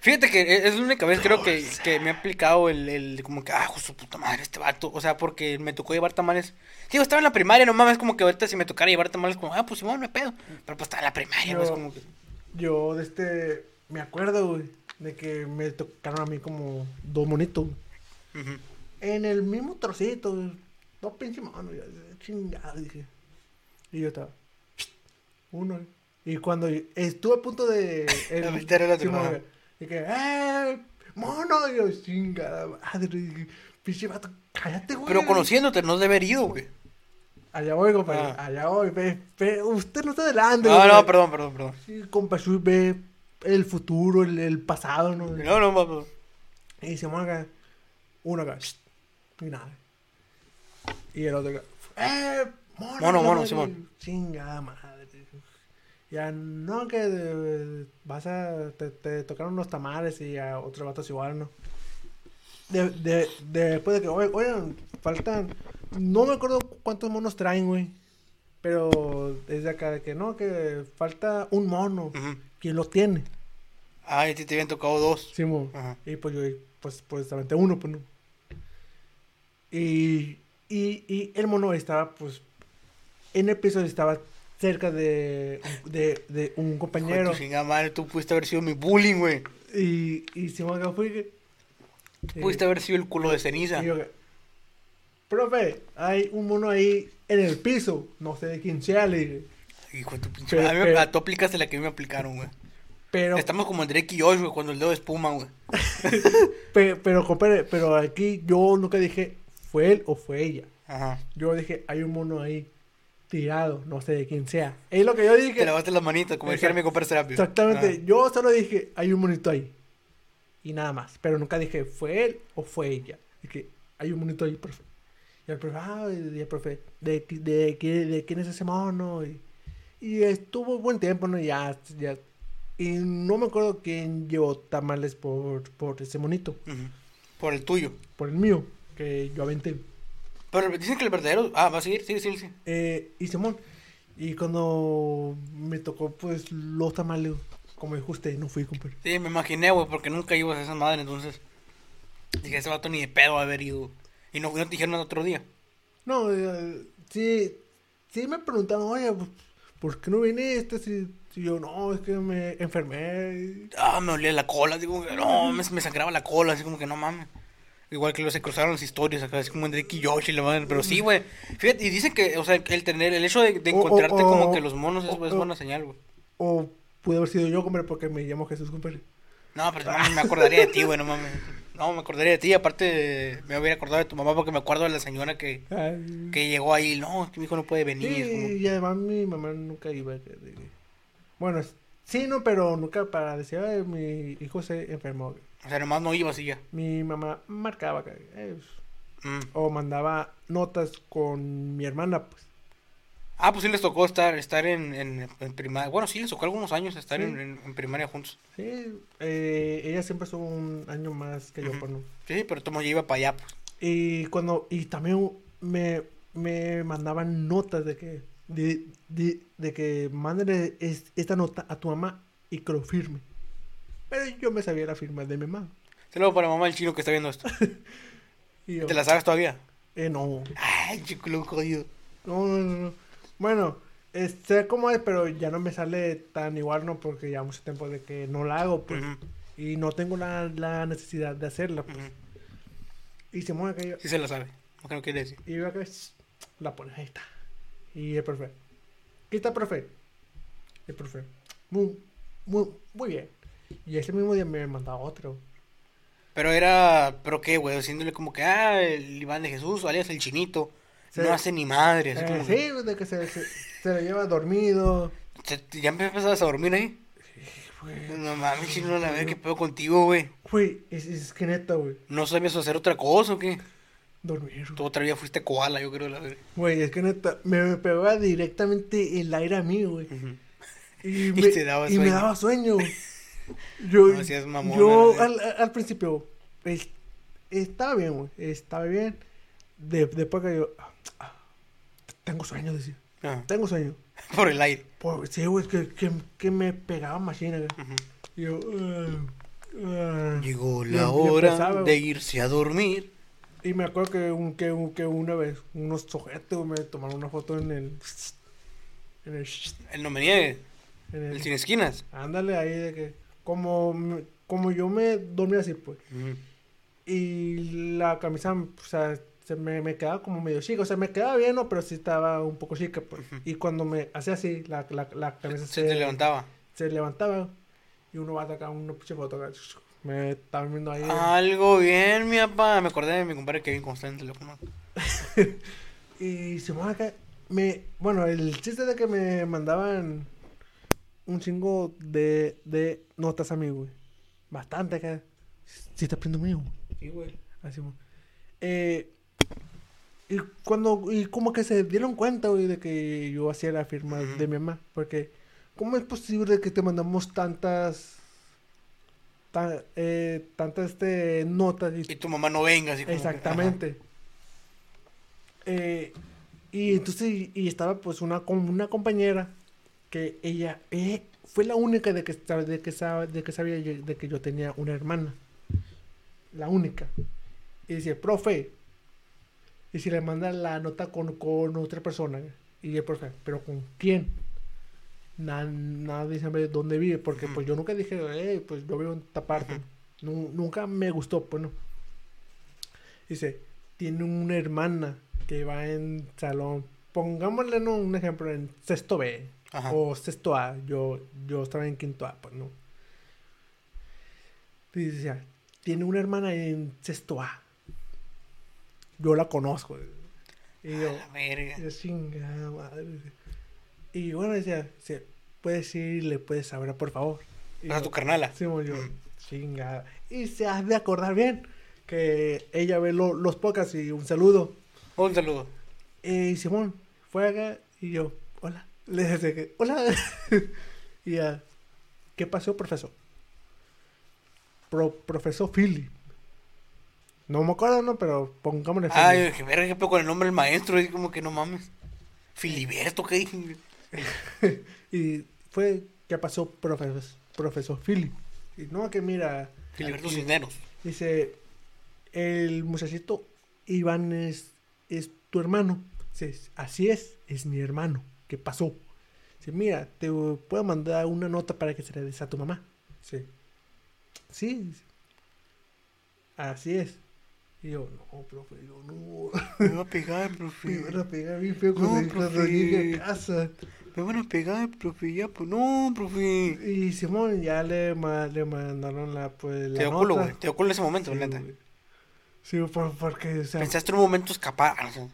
Fíjate que es la única vez creo que, que me ha aplicado el, el como que, ah, su puta madre, este vato. O sea, porque me tocó llevar tamales. Digo, estaba en la primaria, no mames, como que ahorita si me tocara llevar tamales, como, ah, pues Simón, me pedo. Pero pues estaba en la primaria, pues Yo- como que. Yo de este. Me acuerdo, güey. De que me tocaron a mí como dos monitos. En el mismo trocito, güey. Dos pinches manos. ya, Chingada, dije. Y yo estaba. Uno. Y cuando estuve a punto de. Meter el otro, Y que, ¡eh! ¡Mono! Y yo, chingada madre. Pinche vato, cállate, güey. Pero conociéndote, no has de haber ido, güey. Allá voy, compadre. Ah. Allá voy. Ve, ve, usted no está adelante. No, no, perdón, perdón, perdón. Sí, compa, ve el futuro, el, el pasado, ¿no? No, no, perdón. Y dice, acá, uno acá, y nada. Y el otro acá, ¡eh! Mono, Mono, mono, Simón. Chingada madre. Ya no, que eh, vas a. Te, te tocaron unos tamales y a otros vatos igual, ¿no? De, de, de- después de que, oigan, faltan. No me acuerdo cuántos monos traen, güey. Pero desde acá de que no, que falta un mono. ¿Quién lo tiene? Ay, a ti te habían tocado dos. Simón. Ajá. Y pues yo, pues, pues aventé uno, pues no. Y, y, y el mono estaba, pues, en el piso estaba cerca de, de, de un compañero. tu chingada madre, tú pudiste haber sido mi bullying, güey. Y, y fui que. Tú pudiste haber sido el culo de ceniza. y yo Profe, hay un mono ahí en el piso. No sé de quién sea, le dije. Hijo de tu pinche Pero-. A mí- pero- A tú aplicaste la que a mí me aplicaron, güey. Pero, Estamos como Drake y Josh, güey, cuando el dedo de espuma, güey. pe- pero, compadre, pero aquí yo nunca dije fue él o fue ella. Ajá. Yo dije, hay un mono ahí tirado, no sé de quién sea. Es lo que yo dije. Te lavaste las manitas, como dijera mi compadre Serapio. Exactamente. Yo solo dije, hay un monito ahí. Y nada más. Pero nunca dije, ¿fue él o fue ella? Dije, hay un monito ahí, profe. Y el profe, ah, y el profe, ¿de, qui- de, qui- de quién es ese mono? Y, y estuvo buen tiempo, ¿no? Ya, ya. Y no me acuerdo quién llevó tamales por, por ese monito. Por el tuyo. Por el mío, que yo aventé. Pero dicen que el verdadero. Ah, va a seguir, sí, sí, sí. Eh, y Simón. Y cuando me tocó, pues, los tamales, como dijo usted, no fui, compadre. Sí, me imaginé, güey, porque nunca ibas a esa madre, entonces. Dije, ese vato ni de pedo haber ido. Y no, no te dijeron otro día. No, eh, sí, sí me preguntaron, oye, pues, ¿por qué no viniste? Si, si yo, no, es que me enfermé. Ah, me olía la cola, digo, no, me, me sangraba la cola, así como que no mames. Igual que los se cruzaron las historias acá, así como en Drake y Josh y la madre. Pero sí, güey. Fíjate, y dicen que, o sea, el tener, el hecho de, encontrarte como que los monos es, es buena señal, güey. O pude haber sido yo, compadre, porque me llamo Jesús, compadre. No, pero no mames, me acordaría de ti, güey, no mames. No, me acordaría de ti. Aparte, me hubiera acordado de tu mamá porque me acuerdo de la señora que, Ay. que llegó ahí. No, es que mi hijo no puede venir. Sí, como- y además mi mamá nunca iba. Bueno, sí, no, pero nunca para decir, "Ay, mi hijo se enfermó. O sea, nomás no iba así ya. Mi mamá marcaba, eh, Mm. o mandaba notas con mi hermana, pues. Ah, pues sí les tocó estar, estar en, en, en primaria. Bueno, sí les tocó algunos años estar Sí. en, en- primaria juntos. Sí, eh, ella siempre estuvo un año más que yo, pues, ¿no? Sí, pero ya iba para allá, pues. Y cuando, y también me, me mandaban notas de que, de, de, de que mándale es- esta nota a tu mamá y que lo firme. Pero yo me sabía la firma de mi mamá. Saludos para mamá del chino que está viendo esto. Y yo, ¿Te la sabes todavía? eh, no, Ay, chico, lo jodido. no, no, no, no. Bueno, eh, sé cómo es, pero ya no me sale tan igual, ¿no? Porque ya mucho tiempo de que no la hago, pues. Y no tengo la, la necesidad de hacerla, pues. ujú. Y se mueve aquello. Sí se la sabe. No que no quiere decir. Y yo acá, shh, la pones, ahí está. Y el profe, ¿qué está, profe? El profe, muy, muy, muy bien. Y ese mismo día me mandaba otro. Pero era, ¿pero qué, güey? Haciéndole como que, ah, el Iván de Jesús, alias el chinito. Sí. No hace ni madre. Así Eh, como, sí, de que se, se, se lo lleva dormido. ¿Te- te- ¿Ya empezabas a dormir ahí? No mames, chino, a ver qué pedo contigo, güey. Güey, es, es que neta, güey. ¿No sabías hacer otra cosa o qué? Dormir. Tú otra vez fuiste koala, yo creo, la verdad. Güey, es que neta, me, me pegaba directamente el aire a mí, güey. Y, Y me, te daba y me daba sueño. Yo, No seas mamona, yo al, al principio es- estaba bien, güey. Estaba bien. De, después que yo. ah, tengo sueño, decía. Ah, Tengo sueño. Por el aire. Pues, sí, güey, que, que, que me pegaba machina. Y yo. ah. Llegó la y hora empezaba, de irse a dormir. Y me acuerdo que, un, que, un- que una vez unos sujetos me tomaron una foto en el. En el. El no me niegue. En el El sin esquinas. Ándale ahí de que. Como, como yo me dormía así, pues. Y la camisa, o sea, se me, me quedaba como medio chica. O sea, me quedaba bien, ¿no? Pero sí estaba un poco chica, pues. Y cuando me hacía así, la, la, la camisa Se te levantaba. se levantaba. Y uno va a sacar una pinche foto. acá, Me estaba viendo ahí. Algo bien, mi papá. Me acordé de mi compadre Kevin Constante, teléfono. Y se acá. me, bueno, el chiste de que me mandaban un chingo de, de notas a mí, güey. Bastante acá. Sí, está aprendiendo mío. Sí, güey. Así, güey. Eh, y cuando, y como que se dieron cuenta, güey, de que yo hacía la firma de mi mamá. Porque, ¿cómo es posible que te mandamos tantas, ta- eh, tantas, este, notas? y- Y tu mamá no venga, así como que, Exactamente. Eh, y entonces, y, y estaba pues una, una compañera que ella eh, fue la única de que, de, que sab- de que sabía yo- de que yo tenía una hermana. La única. Y dice, profe, y si le manda la nota con, con otra persona. Y el profe, ¿pero con quién? Na- nadie sabe dónde vive, porque pues yo nunca dije, eh, pues yo vivo en esta parte. Nunca me gustó, pues no. Dice, tiene una hermana que va en salón, pongámosle ¿no? un ejemplo, en sexto B Ajá. o sexto A. Yo, yo estaba en quinto A, pues no. Decía, tiene una hermana en sexto A. Yo la conozco. Y yo, A la verga. yo, chingada madre. Y bueno, decía, puedes ir y le puedes hablar, por favor. Y A yo, tu carnala. Sí, yo, Mm. chingada. Y se has de acordar bien que ella ve lo- los podcasts y un saludo. Un saludo. Y Simón fue acá y yo, hola. Le dije hola. y ya, ¿qué pasó, profesor? Pro- profesor Philip. No me acuerdo, ¿no? Pero pongámosle Ay, Philip. que verga, pedo con el nombre del maestro. Y como que no mames. Filiberto, ¿qué dije? y fue, ¿qué pasó, profesor, profesor Philip? Y no, que mira. Filiberto aquí- Cisneros. Dice, el muchachito Iván es, es tu hermano. Dice, así es, es mi hermano. ¿Qué pasó? Dice, mira, te puedo mandar una nota para que se le des a tu mamá. Dice, sí. Así es. Y yo, no, profe, yo no. Me va a pegar, Me profe. van a pegar bien feo No, cuando, cuando profe. llegue a casa. Me van a pegar, profe. Ya, pues no, profe. Y Simón ya le, ma- le mandaron la, pues, la Te dio culo, güey. Te dio culo en ese momento, Sí, neta. Sí, por- porque, o sea, Pensaste en un momento escapar. o sea,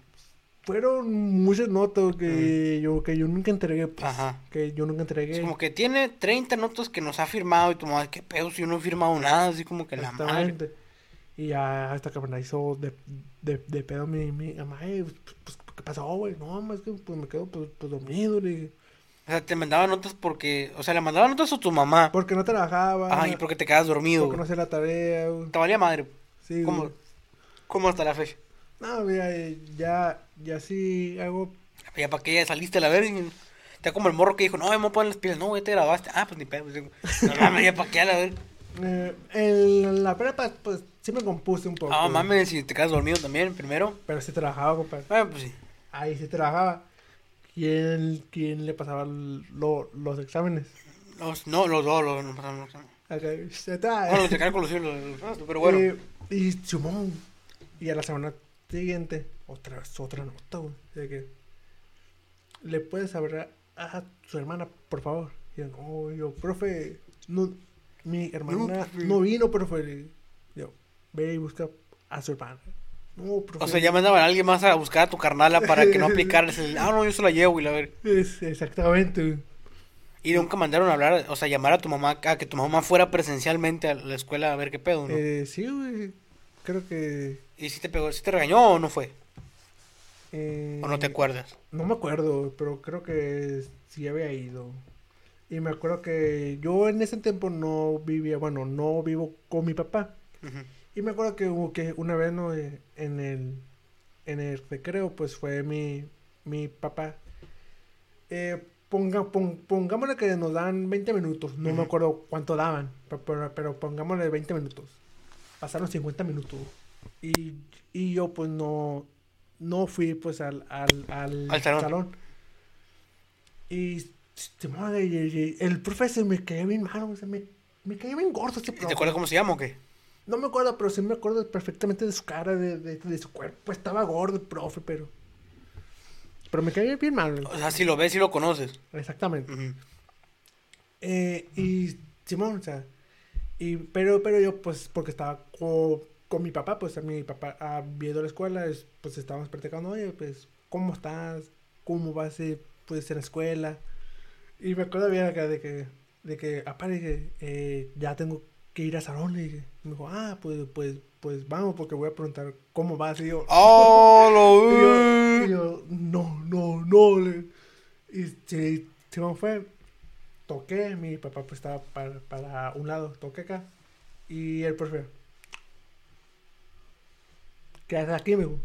fueron muchas notas que yo que yo nunca entregué pues, Ajá. que yo nunca entregué Es como que tiene 30 notas que nos ha firmado y tu madre, qué pedo, si yo no he firmado nada, así como que la madre. Y ya hasta que me la hizo de, de, de pedo mi, mi mamá "Ey, pues, qué pasó güey no más que pues me quedo pues, pues dormido le dije. O sea, te mandaba notas porque, o sea, le mandaba notas a tu mamá. porque no trabajaba Ajá, y porque te quedas dormido, porque no güey. hacía la tarea güey. Te valía madre. sí ¿Cómo, güey. ¿Cómo hasta la fecha? no mira eh, ya ya sí hago Ya para que ya saliste a la verga. Te como el morro que dijo, no, me poner las pilas. No, güey, te grabaste. Ah, pues ni pedo. pues, No ya para qué a la verga. eh, en la prepa pues sí me compuse un poco Ah, mames, si te quedas dormido también, primero. pero sí trabajaba compadre Ah, pues sí. ahí sí trabajaba quién quién le pasaba lo- los exámenes Los, no, los dos, los, no pasaron, no pasaron. Acá, está, Bueno, los de cara con los los- pero bueno. Eh, y Simón. Y a la semana siguiente, otra vez, otra nota, güey. De que le puedes hablar a su hermana, por favor. Y yo, no, yo, profe, no, mi hermana profe. no, vino, profe. Ve y busca a su hermana. No, profe. O sea, ya mandaban a alguien más a buscar a tu carnala para que no aplicaras el. Ah, no, yo se la llevo y la ver. Es exactamente. Y nunca mandaron a hablar, o sea, llamar a tu mamá, a que tu mamá fuera presencialmente a la escuela a ver qué pedo, ¿no? Eh, sí, güey. Creo que. ¿Y si te pegó, si te regañó o no fue? eh, ¿O no te acuerdas? No me acuerdo, pero creo que sí había ido. Y me acuerdo que yo en ese tiempo no vivía, bueno, no vivo con mi papá. Ujú. Y me acuerdo que hubo que una vez ¿no? Eh, en el en el recreo, pues fue mi, mi papá. Eh, ponga, pon- pongámosle que nos dan 20 minutos. No me Ujú. acuerdo cuánto daban, pero, pero, pongámosle 20 minutos. Pasaron 50 minutos. Y, y yo pues no, no fui pues al, al, al, Al salón. Y, se madre, y- y- el profesor me caía bien malo, o sea, me, me caía bien gordo ese ¿Y profe. te acuerdas cómo se llama o qué? No me acuerdo, pero sí me acuerdo perfectamente de su cara, de, de, de su cuerpo. Estaba gordo el profe, pero. Pero me caía bien mal. O sea, si lo ves, si lo conoces. Exactamente. Eh, y Simón, o sea. Y, pero, pero yo, pues, porque estaba co- con, mi papá, pues a mi papá ha ido a la escuela, es- pues estábamos platicando, oye, pues, ¿cómo estás? cómo va a puede ser la escuela. Y me acuerdo bien acá de que, de que, aparte dije, eh, ya tengo que ir a salón. Y dije, me dijo, ah, pues, pues, pues vamos, porque voy a preguntar cómo vas. Y yo, ¡Oh, y yo, lo y yo, no, no, no. Y sí, Simón fue, toqué, mi papá pues estaba para, para un lado, toqué acá. Y el profe, ¿qué haces aquí, amigo?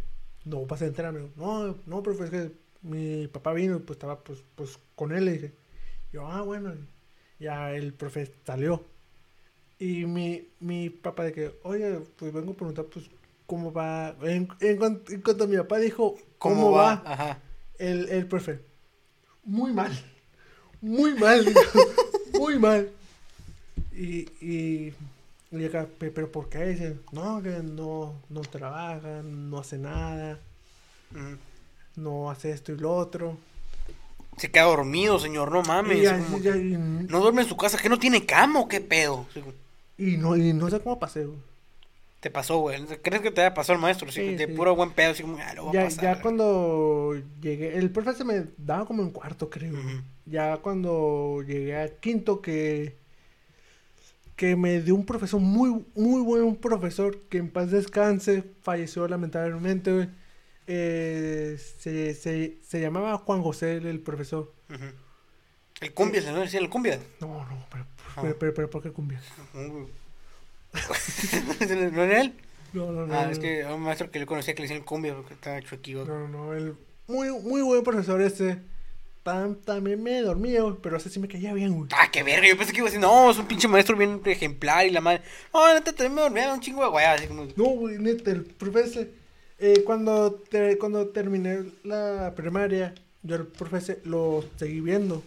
No vas a entrar. No, no, profe, es que mi papá vino, pues estaba pues, pues con él, le dije. Yo, ah, bueno, ya el profe salió. Y mi, mi papá de que, oye, pues vengo a preguntar, pues, ¿cómo va? En, en cuanto, en cuanto mi papá dijo, ¿cómo, va? Ajá. El, el profe, muy mal, muy mal, dijo, muy mal. Y, y, y acá, "Pe- pero ¿por qué? Dice, no, que no, no trabaja, no hace nada, Ujú. no hace esto y lo otro. Se queda dormido, señor, no mames. Ya- No duerme en su casa, que no tiene cama o qué pedo. Y no, y no sé cómo pasé, güey. Te pasó, güey. ¿Crees que te haya pasado el maestro? Sí, de sí. puro buen pedo, así como, ah, lo voy a Ya, pasar. ya güey". cuando llegué, el profe se me daba como en cuarto, creo. Ya cuando llegué a quinto que que me dio un profesor muy muy buen profesor que en paz descanse, falleció lamentablemente. güey. Eh, se, se, se llamaba Juan José el profesor. El cumbia, señor, decía el cumbia. No, no, pero, Pero, pero, pero ¿por qué cumbia? ¿No era él? No, no, no. Ah, no, es que a un maestro que yo conocía que le decían cumbia porque estaba chuequivo. No, no, el muy, muy buen profesor ese. Tam- también me dormía, güey, pero ese sí me caía bien, güey. Ah, qué verga, yo pensé que iba a decir, no, es un pinche maestro bien ejemplar y la madre. No, neta, también me dormía un chingo de guayas, así como. No, güey, neta, el profesor. eh, cuando, te- cuando terminé la primaria, yo el profesor lo seguí viendo.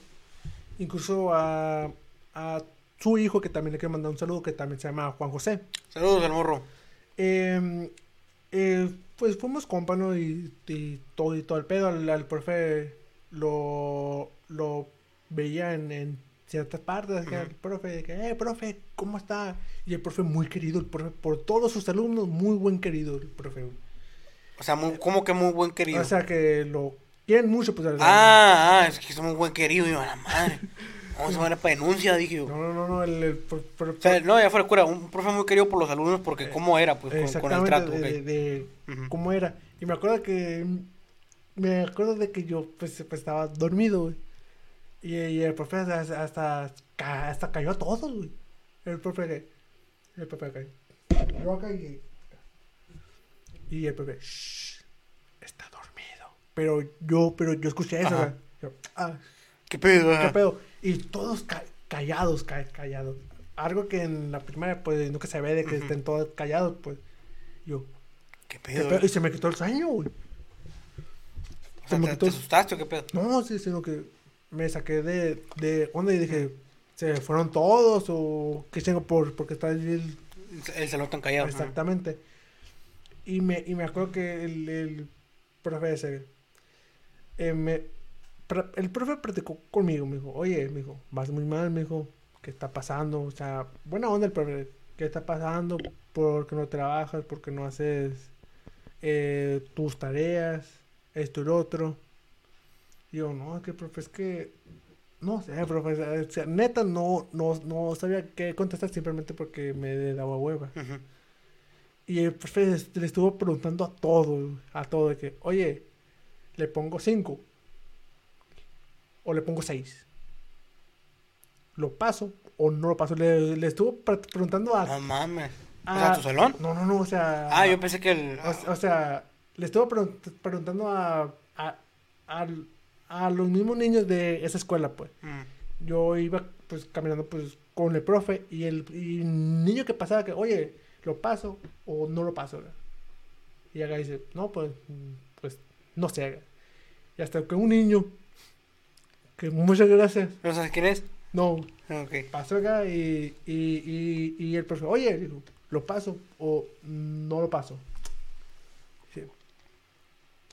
Incluso a, a su hijo, que también le quiero mandar un saludo, que también se llama Juan José. Saludos al morro. Eh, eh, pues fuimos compa, ¿no? Y, y todo y todo el pedo. Al, al profe lo, lo veía en, en ciertas partes. Ujú. El profe, que, eh, profe, ¿cómo está? Y el profe muy querido, el profe, por todos sus alumnos, muy buen querido el profe. O sea, muy, como que muy buen querido. O sea que lo quieren mucho, pues. ah, ah, es que somos buen querido, y a la madre. Vamos a ver para denuncia, dije yo. No, no, no, no, el, el O sea, no, ya fuera cura, un profe muy querido por los alumnos porque cómo era, pues, con, con el trato, de, ok. de- de Ujú. cómo era. Y me acuerdo que me acuerdo de que yo pues, pues, estaba dormido, güey. Y, y el profe hasta, hasta, hasta cayó a todos, güey. El profe el profe cayó. Yo acá y, y el profe "Shh, está dormido. Pero yo pero yo escuché eso, Ajá. güey. Yo, ah, ¿Qué pedo? ¿Qué pedo? Y todos ca- callados, ca- callados. Algo que en la primaria, pues, nunca se ve de que estén todos callados, pues. Yo, ¿Qué ¿qué pedo? pedo? Y se me quitó el sueño, güey. O sea, se me ¿te, quitó- te asustaste o qué pedo? No, sí, sino que me saqué de, de onda y dije, ¿se fueron todos o qué tengo por, porque está el... El salón tan callado. ajá. Exactamente. Y me, y me acuerdo que el, el profe ese, eh, me, el profe platicó conmigo, me dijo, oye, me dijo, vas muy mal, me dijo, ¿qué está pasando? O sea, buena onda el profe, ¿qué está pasando? ¿Por qué no trabajas? ¿Por qué no haces eh, tus tareas? Esto y lo otro. Y yo, no, que profe, es que, no sé, profe, o sea, neta, no, no, no sabía qué contestar simplemente porque me daba hueva. Ujú. Y el profe le estuvo preguntando a todo, a todo, de que, oye, ¿le pongo 5? ¿O le pongo 6? ¿Lo paso o no lo paso? Le, le estuvo pre- preguntando a... No mames. O a- sea, ¿tu salón? No, no, no, o sea... Ah, yo pensé que el... O, o sea, le estuvo pregun- preguntando a, a, a los mismos niños de esa escuela, pues. Mm. Yo iba, pues, caminando, pues, con el profe y el y el niño que pasaba que, oye, ¿lo paso o no lo paso? ¿verdad? Y acá dice, no, pues, mm, pues, no se haga. Y hasta que un niño, que muchas gracias, ¿No sabes quién es? no, Ok. pasó acá y, y, y, y el profe, oye, dijo, ¿lo paso o no lo paso? Dice,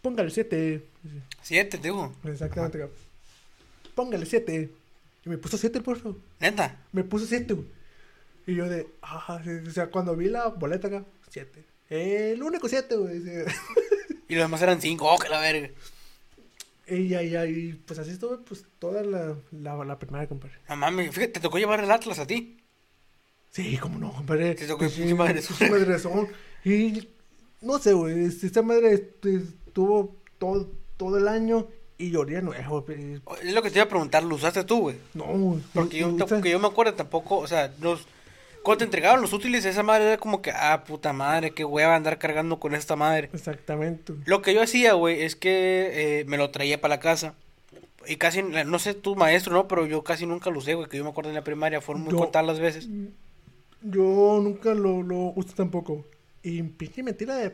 Póngale 7. Siete, te digo. Exactamente. cabrón. Póngale 7. Y me puso 7 el profe. Neta. Me puso 7, güey. Y yo de, ah, o sea, cuando vi la boleta acá, 7. El único 7, güey. Y los demás eran cinco. Oh, que la verga. Y, y pues así estuve pues toda la, la, la primaria, compadre. No mames, fíjate, te tocó llevar el Atlas a ti. Sí, cómo no, compadre. Te tocó sí, madrezón. madrezón. Y no sé, güey, este, esta madre este, estuvo todo, todo el año y lloré de nuevo. Es lo que te iba a preguntar, ¿lo usaste tú, güey? No, Porque yo, yo me acuerdo tampoco, o sea, los, cuando te entregaban los útiles, esa madre era como que, ah, puta madre, qué hueva andar cargando con esta madre. Exactamente. Lo que yo hacía, güey, es que eh, me lo traía para la casa. Y casi, no sé tu maestro, ¿no? Pero yo casi nunca lo usé, güey, que yo me acuerdo en la primaria, fueron muy Yo- contadas las veces. Yo nunca lo, lo usé tampoco. Y pinche mentira de,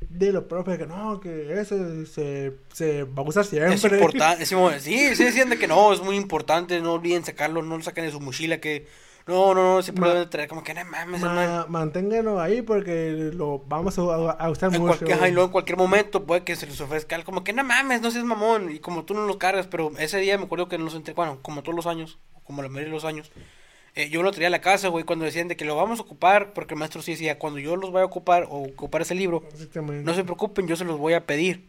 de lo propio, que no, que eso se, se va a usar siempre. Es importante, sí, sí, sí decían de que no, es muy importante, no olviden sacarlo, no lo saquen de su mochila, que no, no, no, lo deben traer, como que no mames. Ma- manténganlo ahí porque lo vamos a, a usar En mucho. cualquier, y luego en cualquier momento puede que se les ofrezca algo como que no mames, no seas mamón. Y como tú no los cargas, pero ese día me acuerdo que en los entre, bueno, como todos los años, como la mayoría de los años, eh, yo lo traía a la casa, güey, cuando decían de que lo vamos a ocupar, porque el maestro sí decía, cuando yo los vaya a ocupar o ocupar ese libro, no se preocupen, yo se los voy a pedir.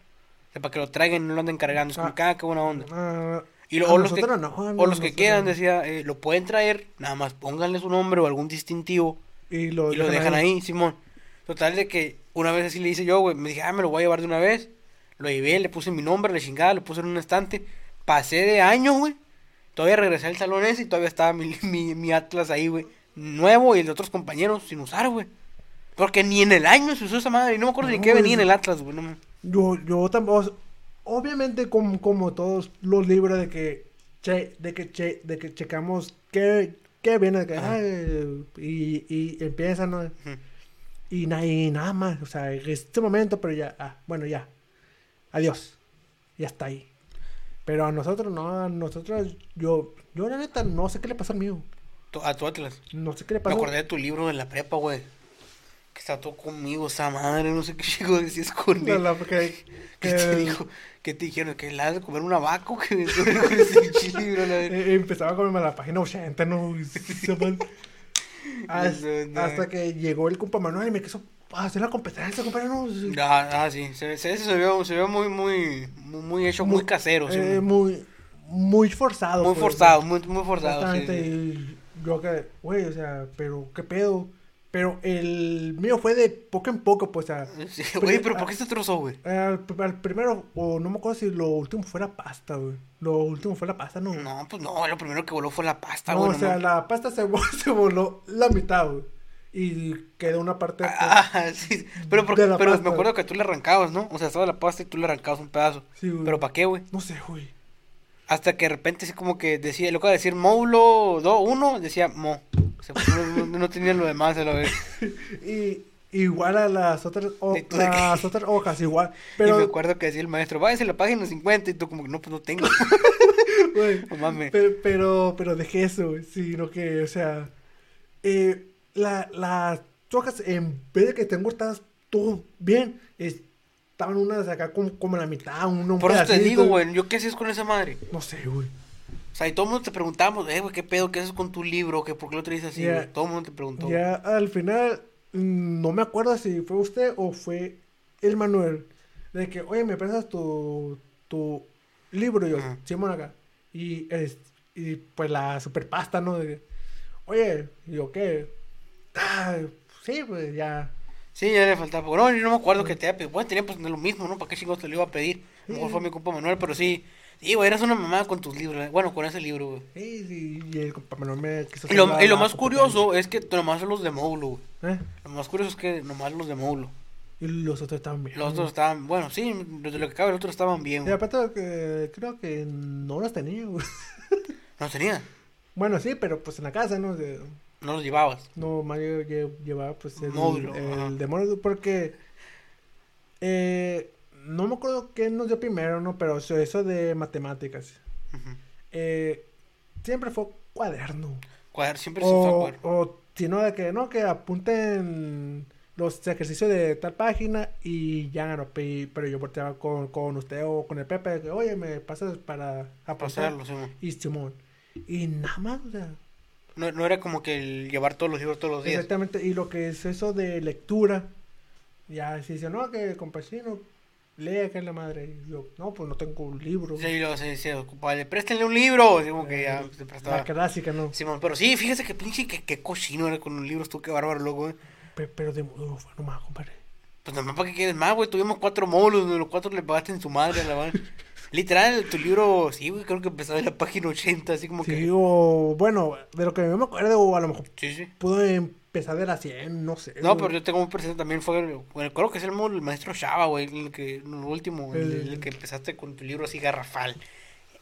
O sea, para que lo traigan y no lo anden cargando. Es como, Ah. que, ah, qué buena onda. Ah, Y lo- a o los que, no, o los que no. decía, eh, lo pueden traer, nada más pónganle su nombre o algún distintivo Y lo, y lo dejan ahí, Simón. Total de que una vez así le hice yo, güey, me dije, ah, me lo voy a llevar de una vez. Lo llevé, le puse mi nombre, le chingada, lo puse en un estante. Pasé de año, güey. Todavía regresé al salón ese y todavía estaba mi, mi, mi Atlas ahí, güey. Nuevo y el de otros compañeros sin usar, güey. Porque ni en el año se usó esa madre. Y no me acuerdo ni qué venía en el Atlas, güey. No, me- Yo, yo tampoco. Obviamente, como, como todos los libros de que. Che, de que, che, de que checamos qué, qué viene. que, y, y empiezan, ¿no? Y, na- y nada más. O sea, en este momento, pero ya. Ah, bueno, ya. Adiós. Ya está ahí. Pero a nosotros no, a nosotros. Yo, yo la neta, no sé qué le pasó al mío. A tu Atlas. No sé qué le Me pasó. acordé de tu libro de la prepa, güey. Que está todo conmigo, esa madre. No sé qué chico decías con él. la- que- ¿Qué que- te dijo? ¿Qué te dijeron? ¿Que le has de comer una vaca o que libro, la? Eh, empezaba con la página 80, ¿no? Se man- Has- Eso, no. hasta que llegó el compa Manuel y me quiso hacer la competencia, compadre, ¿no? Ah, ah, sí, se, se, se vio, se vio muy, muy, muy, hecho, muy, casero, sí, eh, muy, muy forzado. muy pues, forzado, muy, muy forzado. Exactamente. sí. yo que, güey, o sea, pero, ¿qué pedo? Pero el mío fue de poco en poco, pues, o sea, Sí, Pero- Oye, pero ¿por qué se trozó, güey? al, primero, o no me acuerdo si lo último fue la pasta, güey. Lo último fue la pasta, ¿no? No, pues no, lo primero que voló fue la pasta, No, güey. o sea, no la pasta se, vo- se voló la mitad, güey. Y quedó una parte. Ah, sí. Pero, por- De la pero pasta. me acuerdo que tú le arrancabas, ¿no? O sea, estaba la pasta y tú le arrancabas un pedazo. Sí, güey. ¿Pero para qué, güey? No sé, güey. Hasta que de repente así como que decía, lo que a decir módulo 2, 1, decía mo. O sea, pues, no, no, no tenía lo demás a la vez. Y igual a las otras, o- las otras hojas, igual. Y me Pero, acuerdo que decía el maestro, váyase a la página 50 y tú como que no, pues no tengo. mames. pero, pero, pero dejé eso, güey. Sino que, o sea, eh, la, las hojas, en vez de que estén cortadas todo bien, estaban unas acá como, como en la mitad, uno un Por eso te digo, güey, ¿yo qué hacías con esa madre? No sé, güey. O sea, y todo el mundo te preguntamos, eh, güey, ¿qué pedo? ¿Qué haces con tu libro? ¿Qué, ¿Por qué lo traes así, güey? Todo el mundo te preguntó. Ya al final, mm, no me acuerdo si fue usted o fue el Manuel. De que, oye, me prestas tu, tu libro. Y yo. Simón acá. Y, es, y pues la super pasta, ¿no? De oye, y yo, ¿qué? Ah, sí, pues ya. Sí, ya le faltaba. No, yo no me acuerdo que te haya pedido. Bueno, tenía pues lo mismo, ¿no? ¿Para qué chingos te lo iba a pedir? A lo mejor Sí. fue mi compa Manuel, pero sí. Sí, güey, eras una mamada con tus libros. Bueno, con ese libro, güey. Sí, sí, y el compa Manuel me quiso Y lo, hacer la- y lo la más curioso es que nomás los de módulo, güey. ¿Eh? Lo más curioso es que nomás los de módulo. Y los otros también. Los otros estaban, bueno, sí, los de lo que cabe, los otros estaban bien, Y güey. aparte, que creo que no los tenía, güey. No los tenía, Bueno, sí, pero pues en la casa, ¿no? De- no los llevabas. No, Mario lle- llevaba pues el, Módulo, el ajá. de módulo porque eh, no me acuerdo qué nos dio primero, ¿no? Pero eso, eso de matemáticas. Eh, siempre fue cuaderno. Cuadar, siempre se O, cuadro. o si no, de que no, que apunten los ejercicios de tal página y ya no, pe- pero yo volteaba con, con usted o con el Pepe, que, oye, me pasas para apuntar. Pasarlo, sí, güey. Y Simón. Y nada más, o sea, No, no era como que el llevar todos los libros todos los días. Exactamente, y lo que es eso de lectura, ya si dice, no, que compasino, lee acá en la madre. Y yo, no, pues no tengo un libro. Sí, y luego se, ocupaba de préstenle un libro. Como que ya Eh, se prestaba. La clásica, ¿no? Simón, pero sí, fíjese que pinche que, que cochino era con un libro, tú qué bárbaro, loco, eh. Pe- Pero de modo, fue nomás, compadre. Pues nomás para que quieres más, güey. Tuvimos cuatro módulos, de los cuatro le pagaste en su madre a la madre. Literal, tu libro, sí, güey, creo que empezaba en la página 80, así como Sí, que. o bueno, de lo que me acuerdo, o a lo mejor Sí, sí. pudo empezar de la 100, no sé. No, güey. pero yo tengo muy presente también fue, bueno, creo que es el, el maestro Shaba, güey, el que, el último, el, El- el que empezaste con tu libro así garrafal.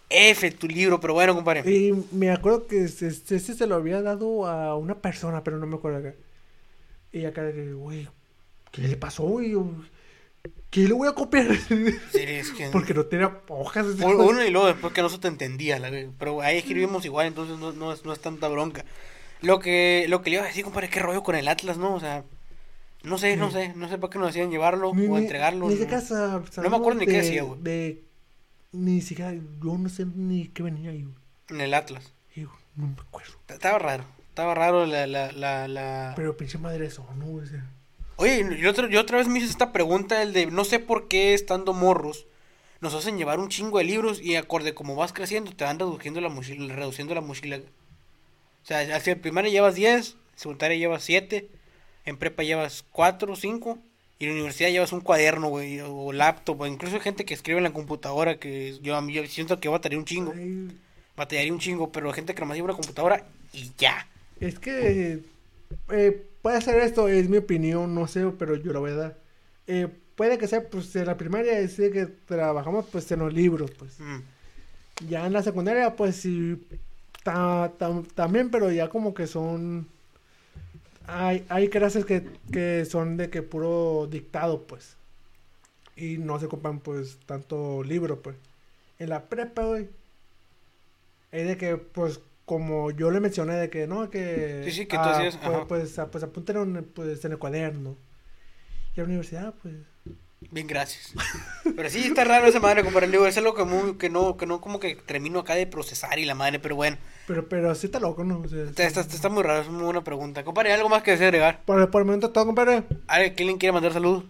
F, tu libro, pero bueno, compadre. Y me acuerdo que este, este se lo había dado a una persona, pero no me acuerdo acá. Y acá, güey, ¿qué le pasó, güey? Yo, ¿Qué le voy a copiar? Es que- Porque no tenía hojas. Uno uno y luego después que no se te entendía, la pero ahí escribimos igual, entonces no, no, es, no es tanta bronca. Lo que, lo que le iba a decir, compadre, qué rollo con el Atlas, ¿no? O sea, no sé, no sé, no sé para qué nos hacían llevarlo Ni- o ni- entregarlo. Ni no. siquiera sa- me acuerdo ni qué de- decía, güey. de- Ni siquiera, yo no sé ni qué venía ahí, güey. En el Atlas. No me acuerdo. Estaba raro, estaba raro la, la, la, la... Pero pinche madre eso, ¿no? O sea, Oye, yo otra, yo otra vez me hice esta pregunta, el de no sé por qué estando morros nos hacen llevar un chingo de libros y acorde como vas creciendo te van reduciendo la mochila, reduciendo la mochila. O sea, hacia primaria llevas 10, en secundaria llevas 7, en prepa llevas 4, 5 y en la universidad llevas un cuaderno, güey, o laptop, o incluso hay gente que escribe en la computadora que yo, yo siento que bataría un chingo, ay, batallaría un chingo, pero hay gente que nomás lleva una computadora y ya. Es que eh, puede ser esto, es mi opinión, no sé, pero yo la voy a dar. Eh, puede que sea, pues, en la primaria, es de que trabajamos, pues, en los libros, pues. Mm. Ya en la secundaria, pues, sí, ta- tam- también, pero ya como que son... Hay, hay clases que, que son de que puro dictado, pues. Y no se ocupan, pues, tanto libro, pues. En la prepa, güey. Es de que, pues, como yo le mencioné, de que, no, que... Sí, sí, que tú ah, hacías, Pues, pues, ah, pues apunten en, pues, en el cuaderno. Y a la universidad, pues... Bien, gracias. Pero sí está raro esa madre, compadre. Digo, es algo que, muy, que no, que no como que termino acá de procesar y la madre, pero bueno. Pero, pero sí está loco, ¿no? O sea, Está, está, está muy raro, es muy buena pregunta. Compadre, ¿algo más que desea agregar? Por, por el momento todo, compadre, ¿Alguien quiere mandar saludos?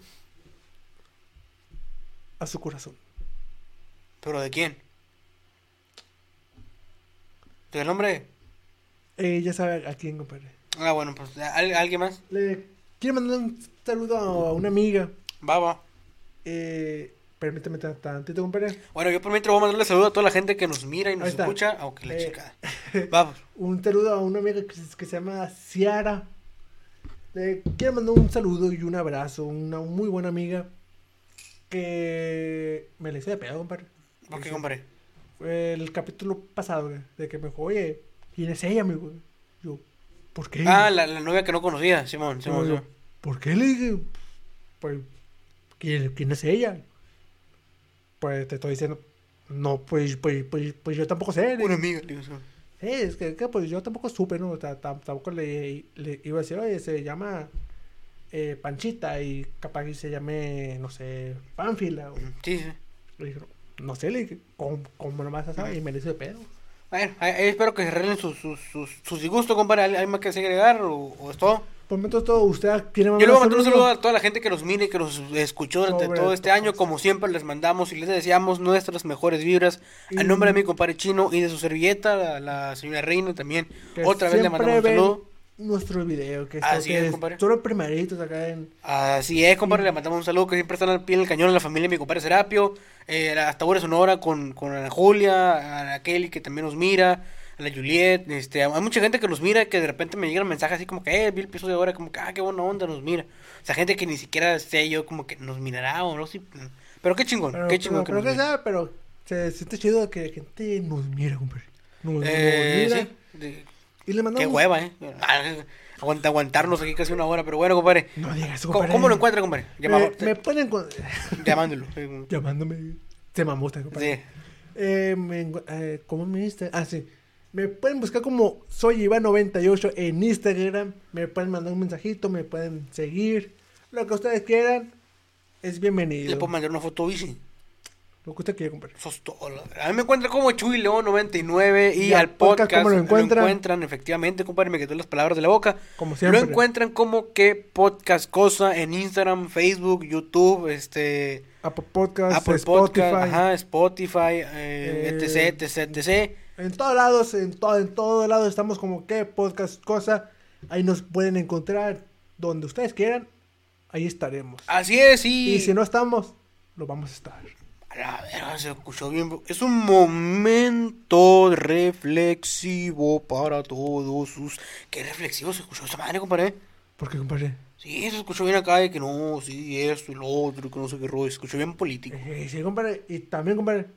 a su corazón. ¿Pero de quién? ¿De nombre? Eh, ya sabe a quién, compadre. Ah, bueno, pues ¿al- ¿alguien más? Le quiero mandar un saludo a una amiga. Va, va. Eh, permíteme tan- tantito, compadre. Bueno, yo por mientras voy a mandarle saludos a toda la gente que nos mira y nos escucha, aunque la Eh. chica. Vamos. Un saludo a una amiga que, se- que se llama Ciara. Le quiero mandar un saludo y un abrazo. Una muy buena amiga. Que me le hice de pedo, compadre. ¿Por qué, compadre? El capítulo pasado, güey, de que me dijo, oye, ¿quién es ella, amigo? Yo, ¿por qué? Ah, la, la novia que no conocía, Simón, Simón, yo. ¿Por qué le dije? Pues, ¿quién, quién es ella? Pues te estoy diciendo, no, pues, pues, pues, pues yo tampoco sé. Una amiga, digo. Sí, es que, que, pues yo tampoco supe, ¿no? O sea, tam- tampoco le, le iba a decir, oye, se llama eh, Panchita y capaz que se llame, no sé, Pánfila. O, Sí, sí. le dije, no sé, le dije, ¿cómo, cómo nomás sabe? Y me le hizo de pedo. Bueno, ahí- espero que se arreglen sus, sus, sus, sus disgustos, compadre. ¿Hay más que agregar o, o es todo? Por momento todo, usted tiene Yo le voy a mandar un saludo a toda la gente que nos mire, que nos escuchó durante Sobre todo este todo. año. Como siempre, les mandamos y les deseamos nuestras mejores vibras. Y- A nombre de mi compadre chino y de su servilleta, la, la señora Reina también. Que Otra vez le mandamos un ven saludo. Nuestro video, que, Así que es, compadre. Solo primeritos acá en... Así es, compadre, le mandamos un saludo que siempre están al pie del cañón a la familia de mi compadre Serapio, eh, hasta ahora Sonora con, con Ana Julia, a la Kelly que también nos mira, a la Juliet, este, hay mucha gente que nos mira que de repente me llegan mensajes así como que, eh, vi el episodio de ahora, como que, ah, qué buena onda nos mira. O sea, gente que ni siquiera sé yo como que nos mirará o no sé, pero qué chingón, Pero, qué chingón pero, que pero que sea, pero se siente chido que la gente nos mira, compadre. Nos, nos Eh, mira. sí, de- Y le mandamos... qué hueva, eh. Aguanta, aguantarnos aquí casi una hora, pero bueno, compadre. No digas eso, ¿Cómo, compadre. cómo lo encuentra, compadre? Me, me pueden... Llamándolo. Llamándome... Se mamó usted, compadre. Sí. Eh, me eh, ¿Cómo me diste? Ah, sí. Me pueden buscar como soy Iván98 en Instagram. Me pueden mandar un mensajito, me pueden seguir. Lo que ustedes quieran es bienvenido. Le puedo mandar una foto bici. Lo que usted quiera, compadre. Sos todo. A mí me encuentran como Chuy León 99 y, Y al podcast, podcast, ¿cómo lo encuentran? encuentran efectivamente, compadre, me quedó las palabras de la boca. Como siempre. Lo encuentran como que podcast cosa en Instagram, Facebook, YouTube, este Apple Podcast, Apple Spotify. Podcast, ajá, Spotify, eh, Eh, etc, etc, etc. En todos lados, en todo, en todos lados estamos como que podcast cosa. Ahí nos pueden encontrar donde ustedes quieran. Ahí estaremos. Así es, y, Y si no estamos, lo vamos a estar. A la verga, se escuchó bien. Es un momento reflexivo para todos sus. Qué reflexivo se escuchó esta madre, compadre. ¿Por qué, compadre? Sí, se escuchó bien acá de que no, sí, esto y lo otro, que no sé qué rollo. Se escuchó bien político. Eh, sí, compadre. Y también, compadre,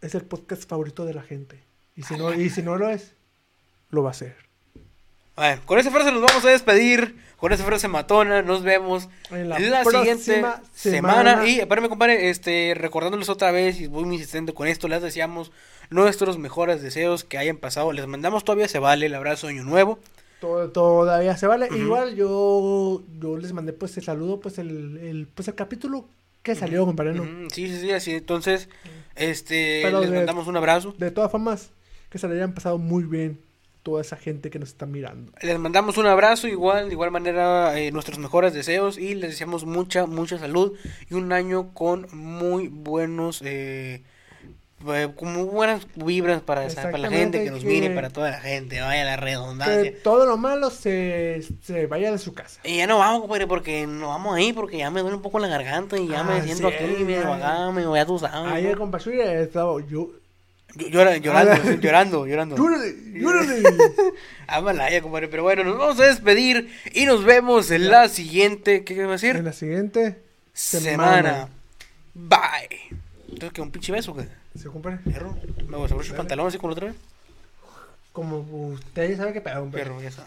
es el podcast favorito de la gente. Y si no, y si no lo es, lo va a ser. Bueno, con esa frase nos vamos a despedir. Con esa frase matona, nos vemos En la la, siguiente semana. semana. Y espérame, compadre, este, recordándoles otra vez, y voy muy insistente con esto, les deseamos nuestros mejores deseos que hayan pasado. Les mandamos todavía se vale el abrazo año nuevo. Todo, todavía se vale. Igual yo, yo les mandé pues el saludo, pues el, el, pues el capítulo que salió, compadre. ¿no? Sí, sí, sí, así. Entonces, este, Pero les de- mandamos un abrazo. De todas formas, que se le hayan pasado muy bien toda esa gente que nos está mirando. Les mandamos un abrazo, igual, de igual manera, eh, nuestros mejores deseos y les deseamos mucha, mucha salud y un año con muy buenos, eh, eh, con muy buenas vibras para, para la gente que nos mire, para toda la gente, vaya la Que redundancia. todo lo malo se, se vaya de su casa. Y ya no vamos, compadre, porque no vamos ahí, porque ya me duele un poco la garganta y ya me Ah, siento sí, aquí, acá, medio ya tú sabes. Ayer, ¿no? compa Shuya, estaba yo. Yo- llora- llorando, Ah, llorando, llorando. ¡Llórale! ¡Llórale! Amalaya, compadre. Pero bueno, nos vamos a despedir y nos vemos en la siguiente. ¿Qué a decir? en la siguiente semana. Bye. Entonces, ¿qué? ¿Un pinche beso? ¿Qué? ¿Se compadre? Perro. Me voy a abrochar el pantalón así como la otra vez. Como usted ya sabe que pedo, compadre. Perro, ya está.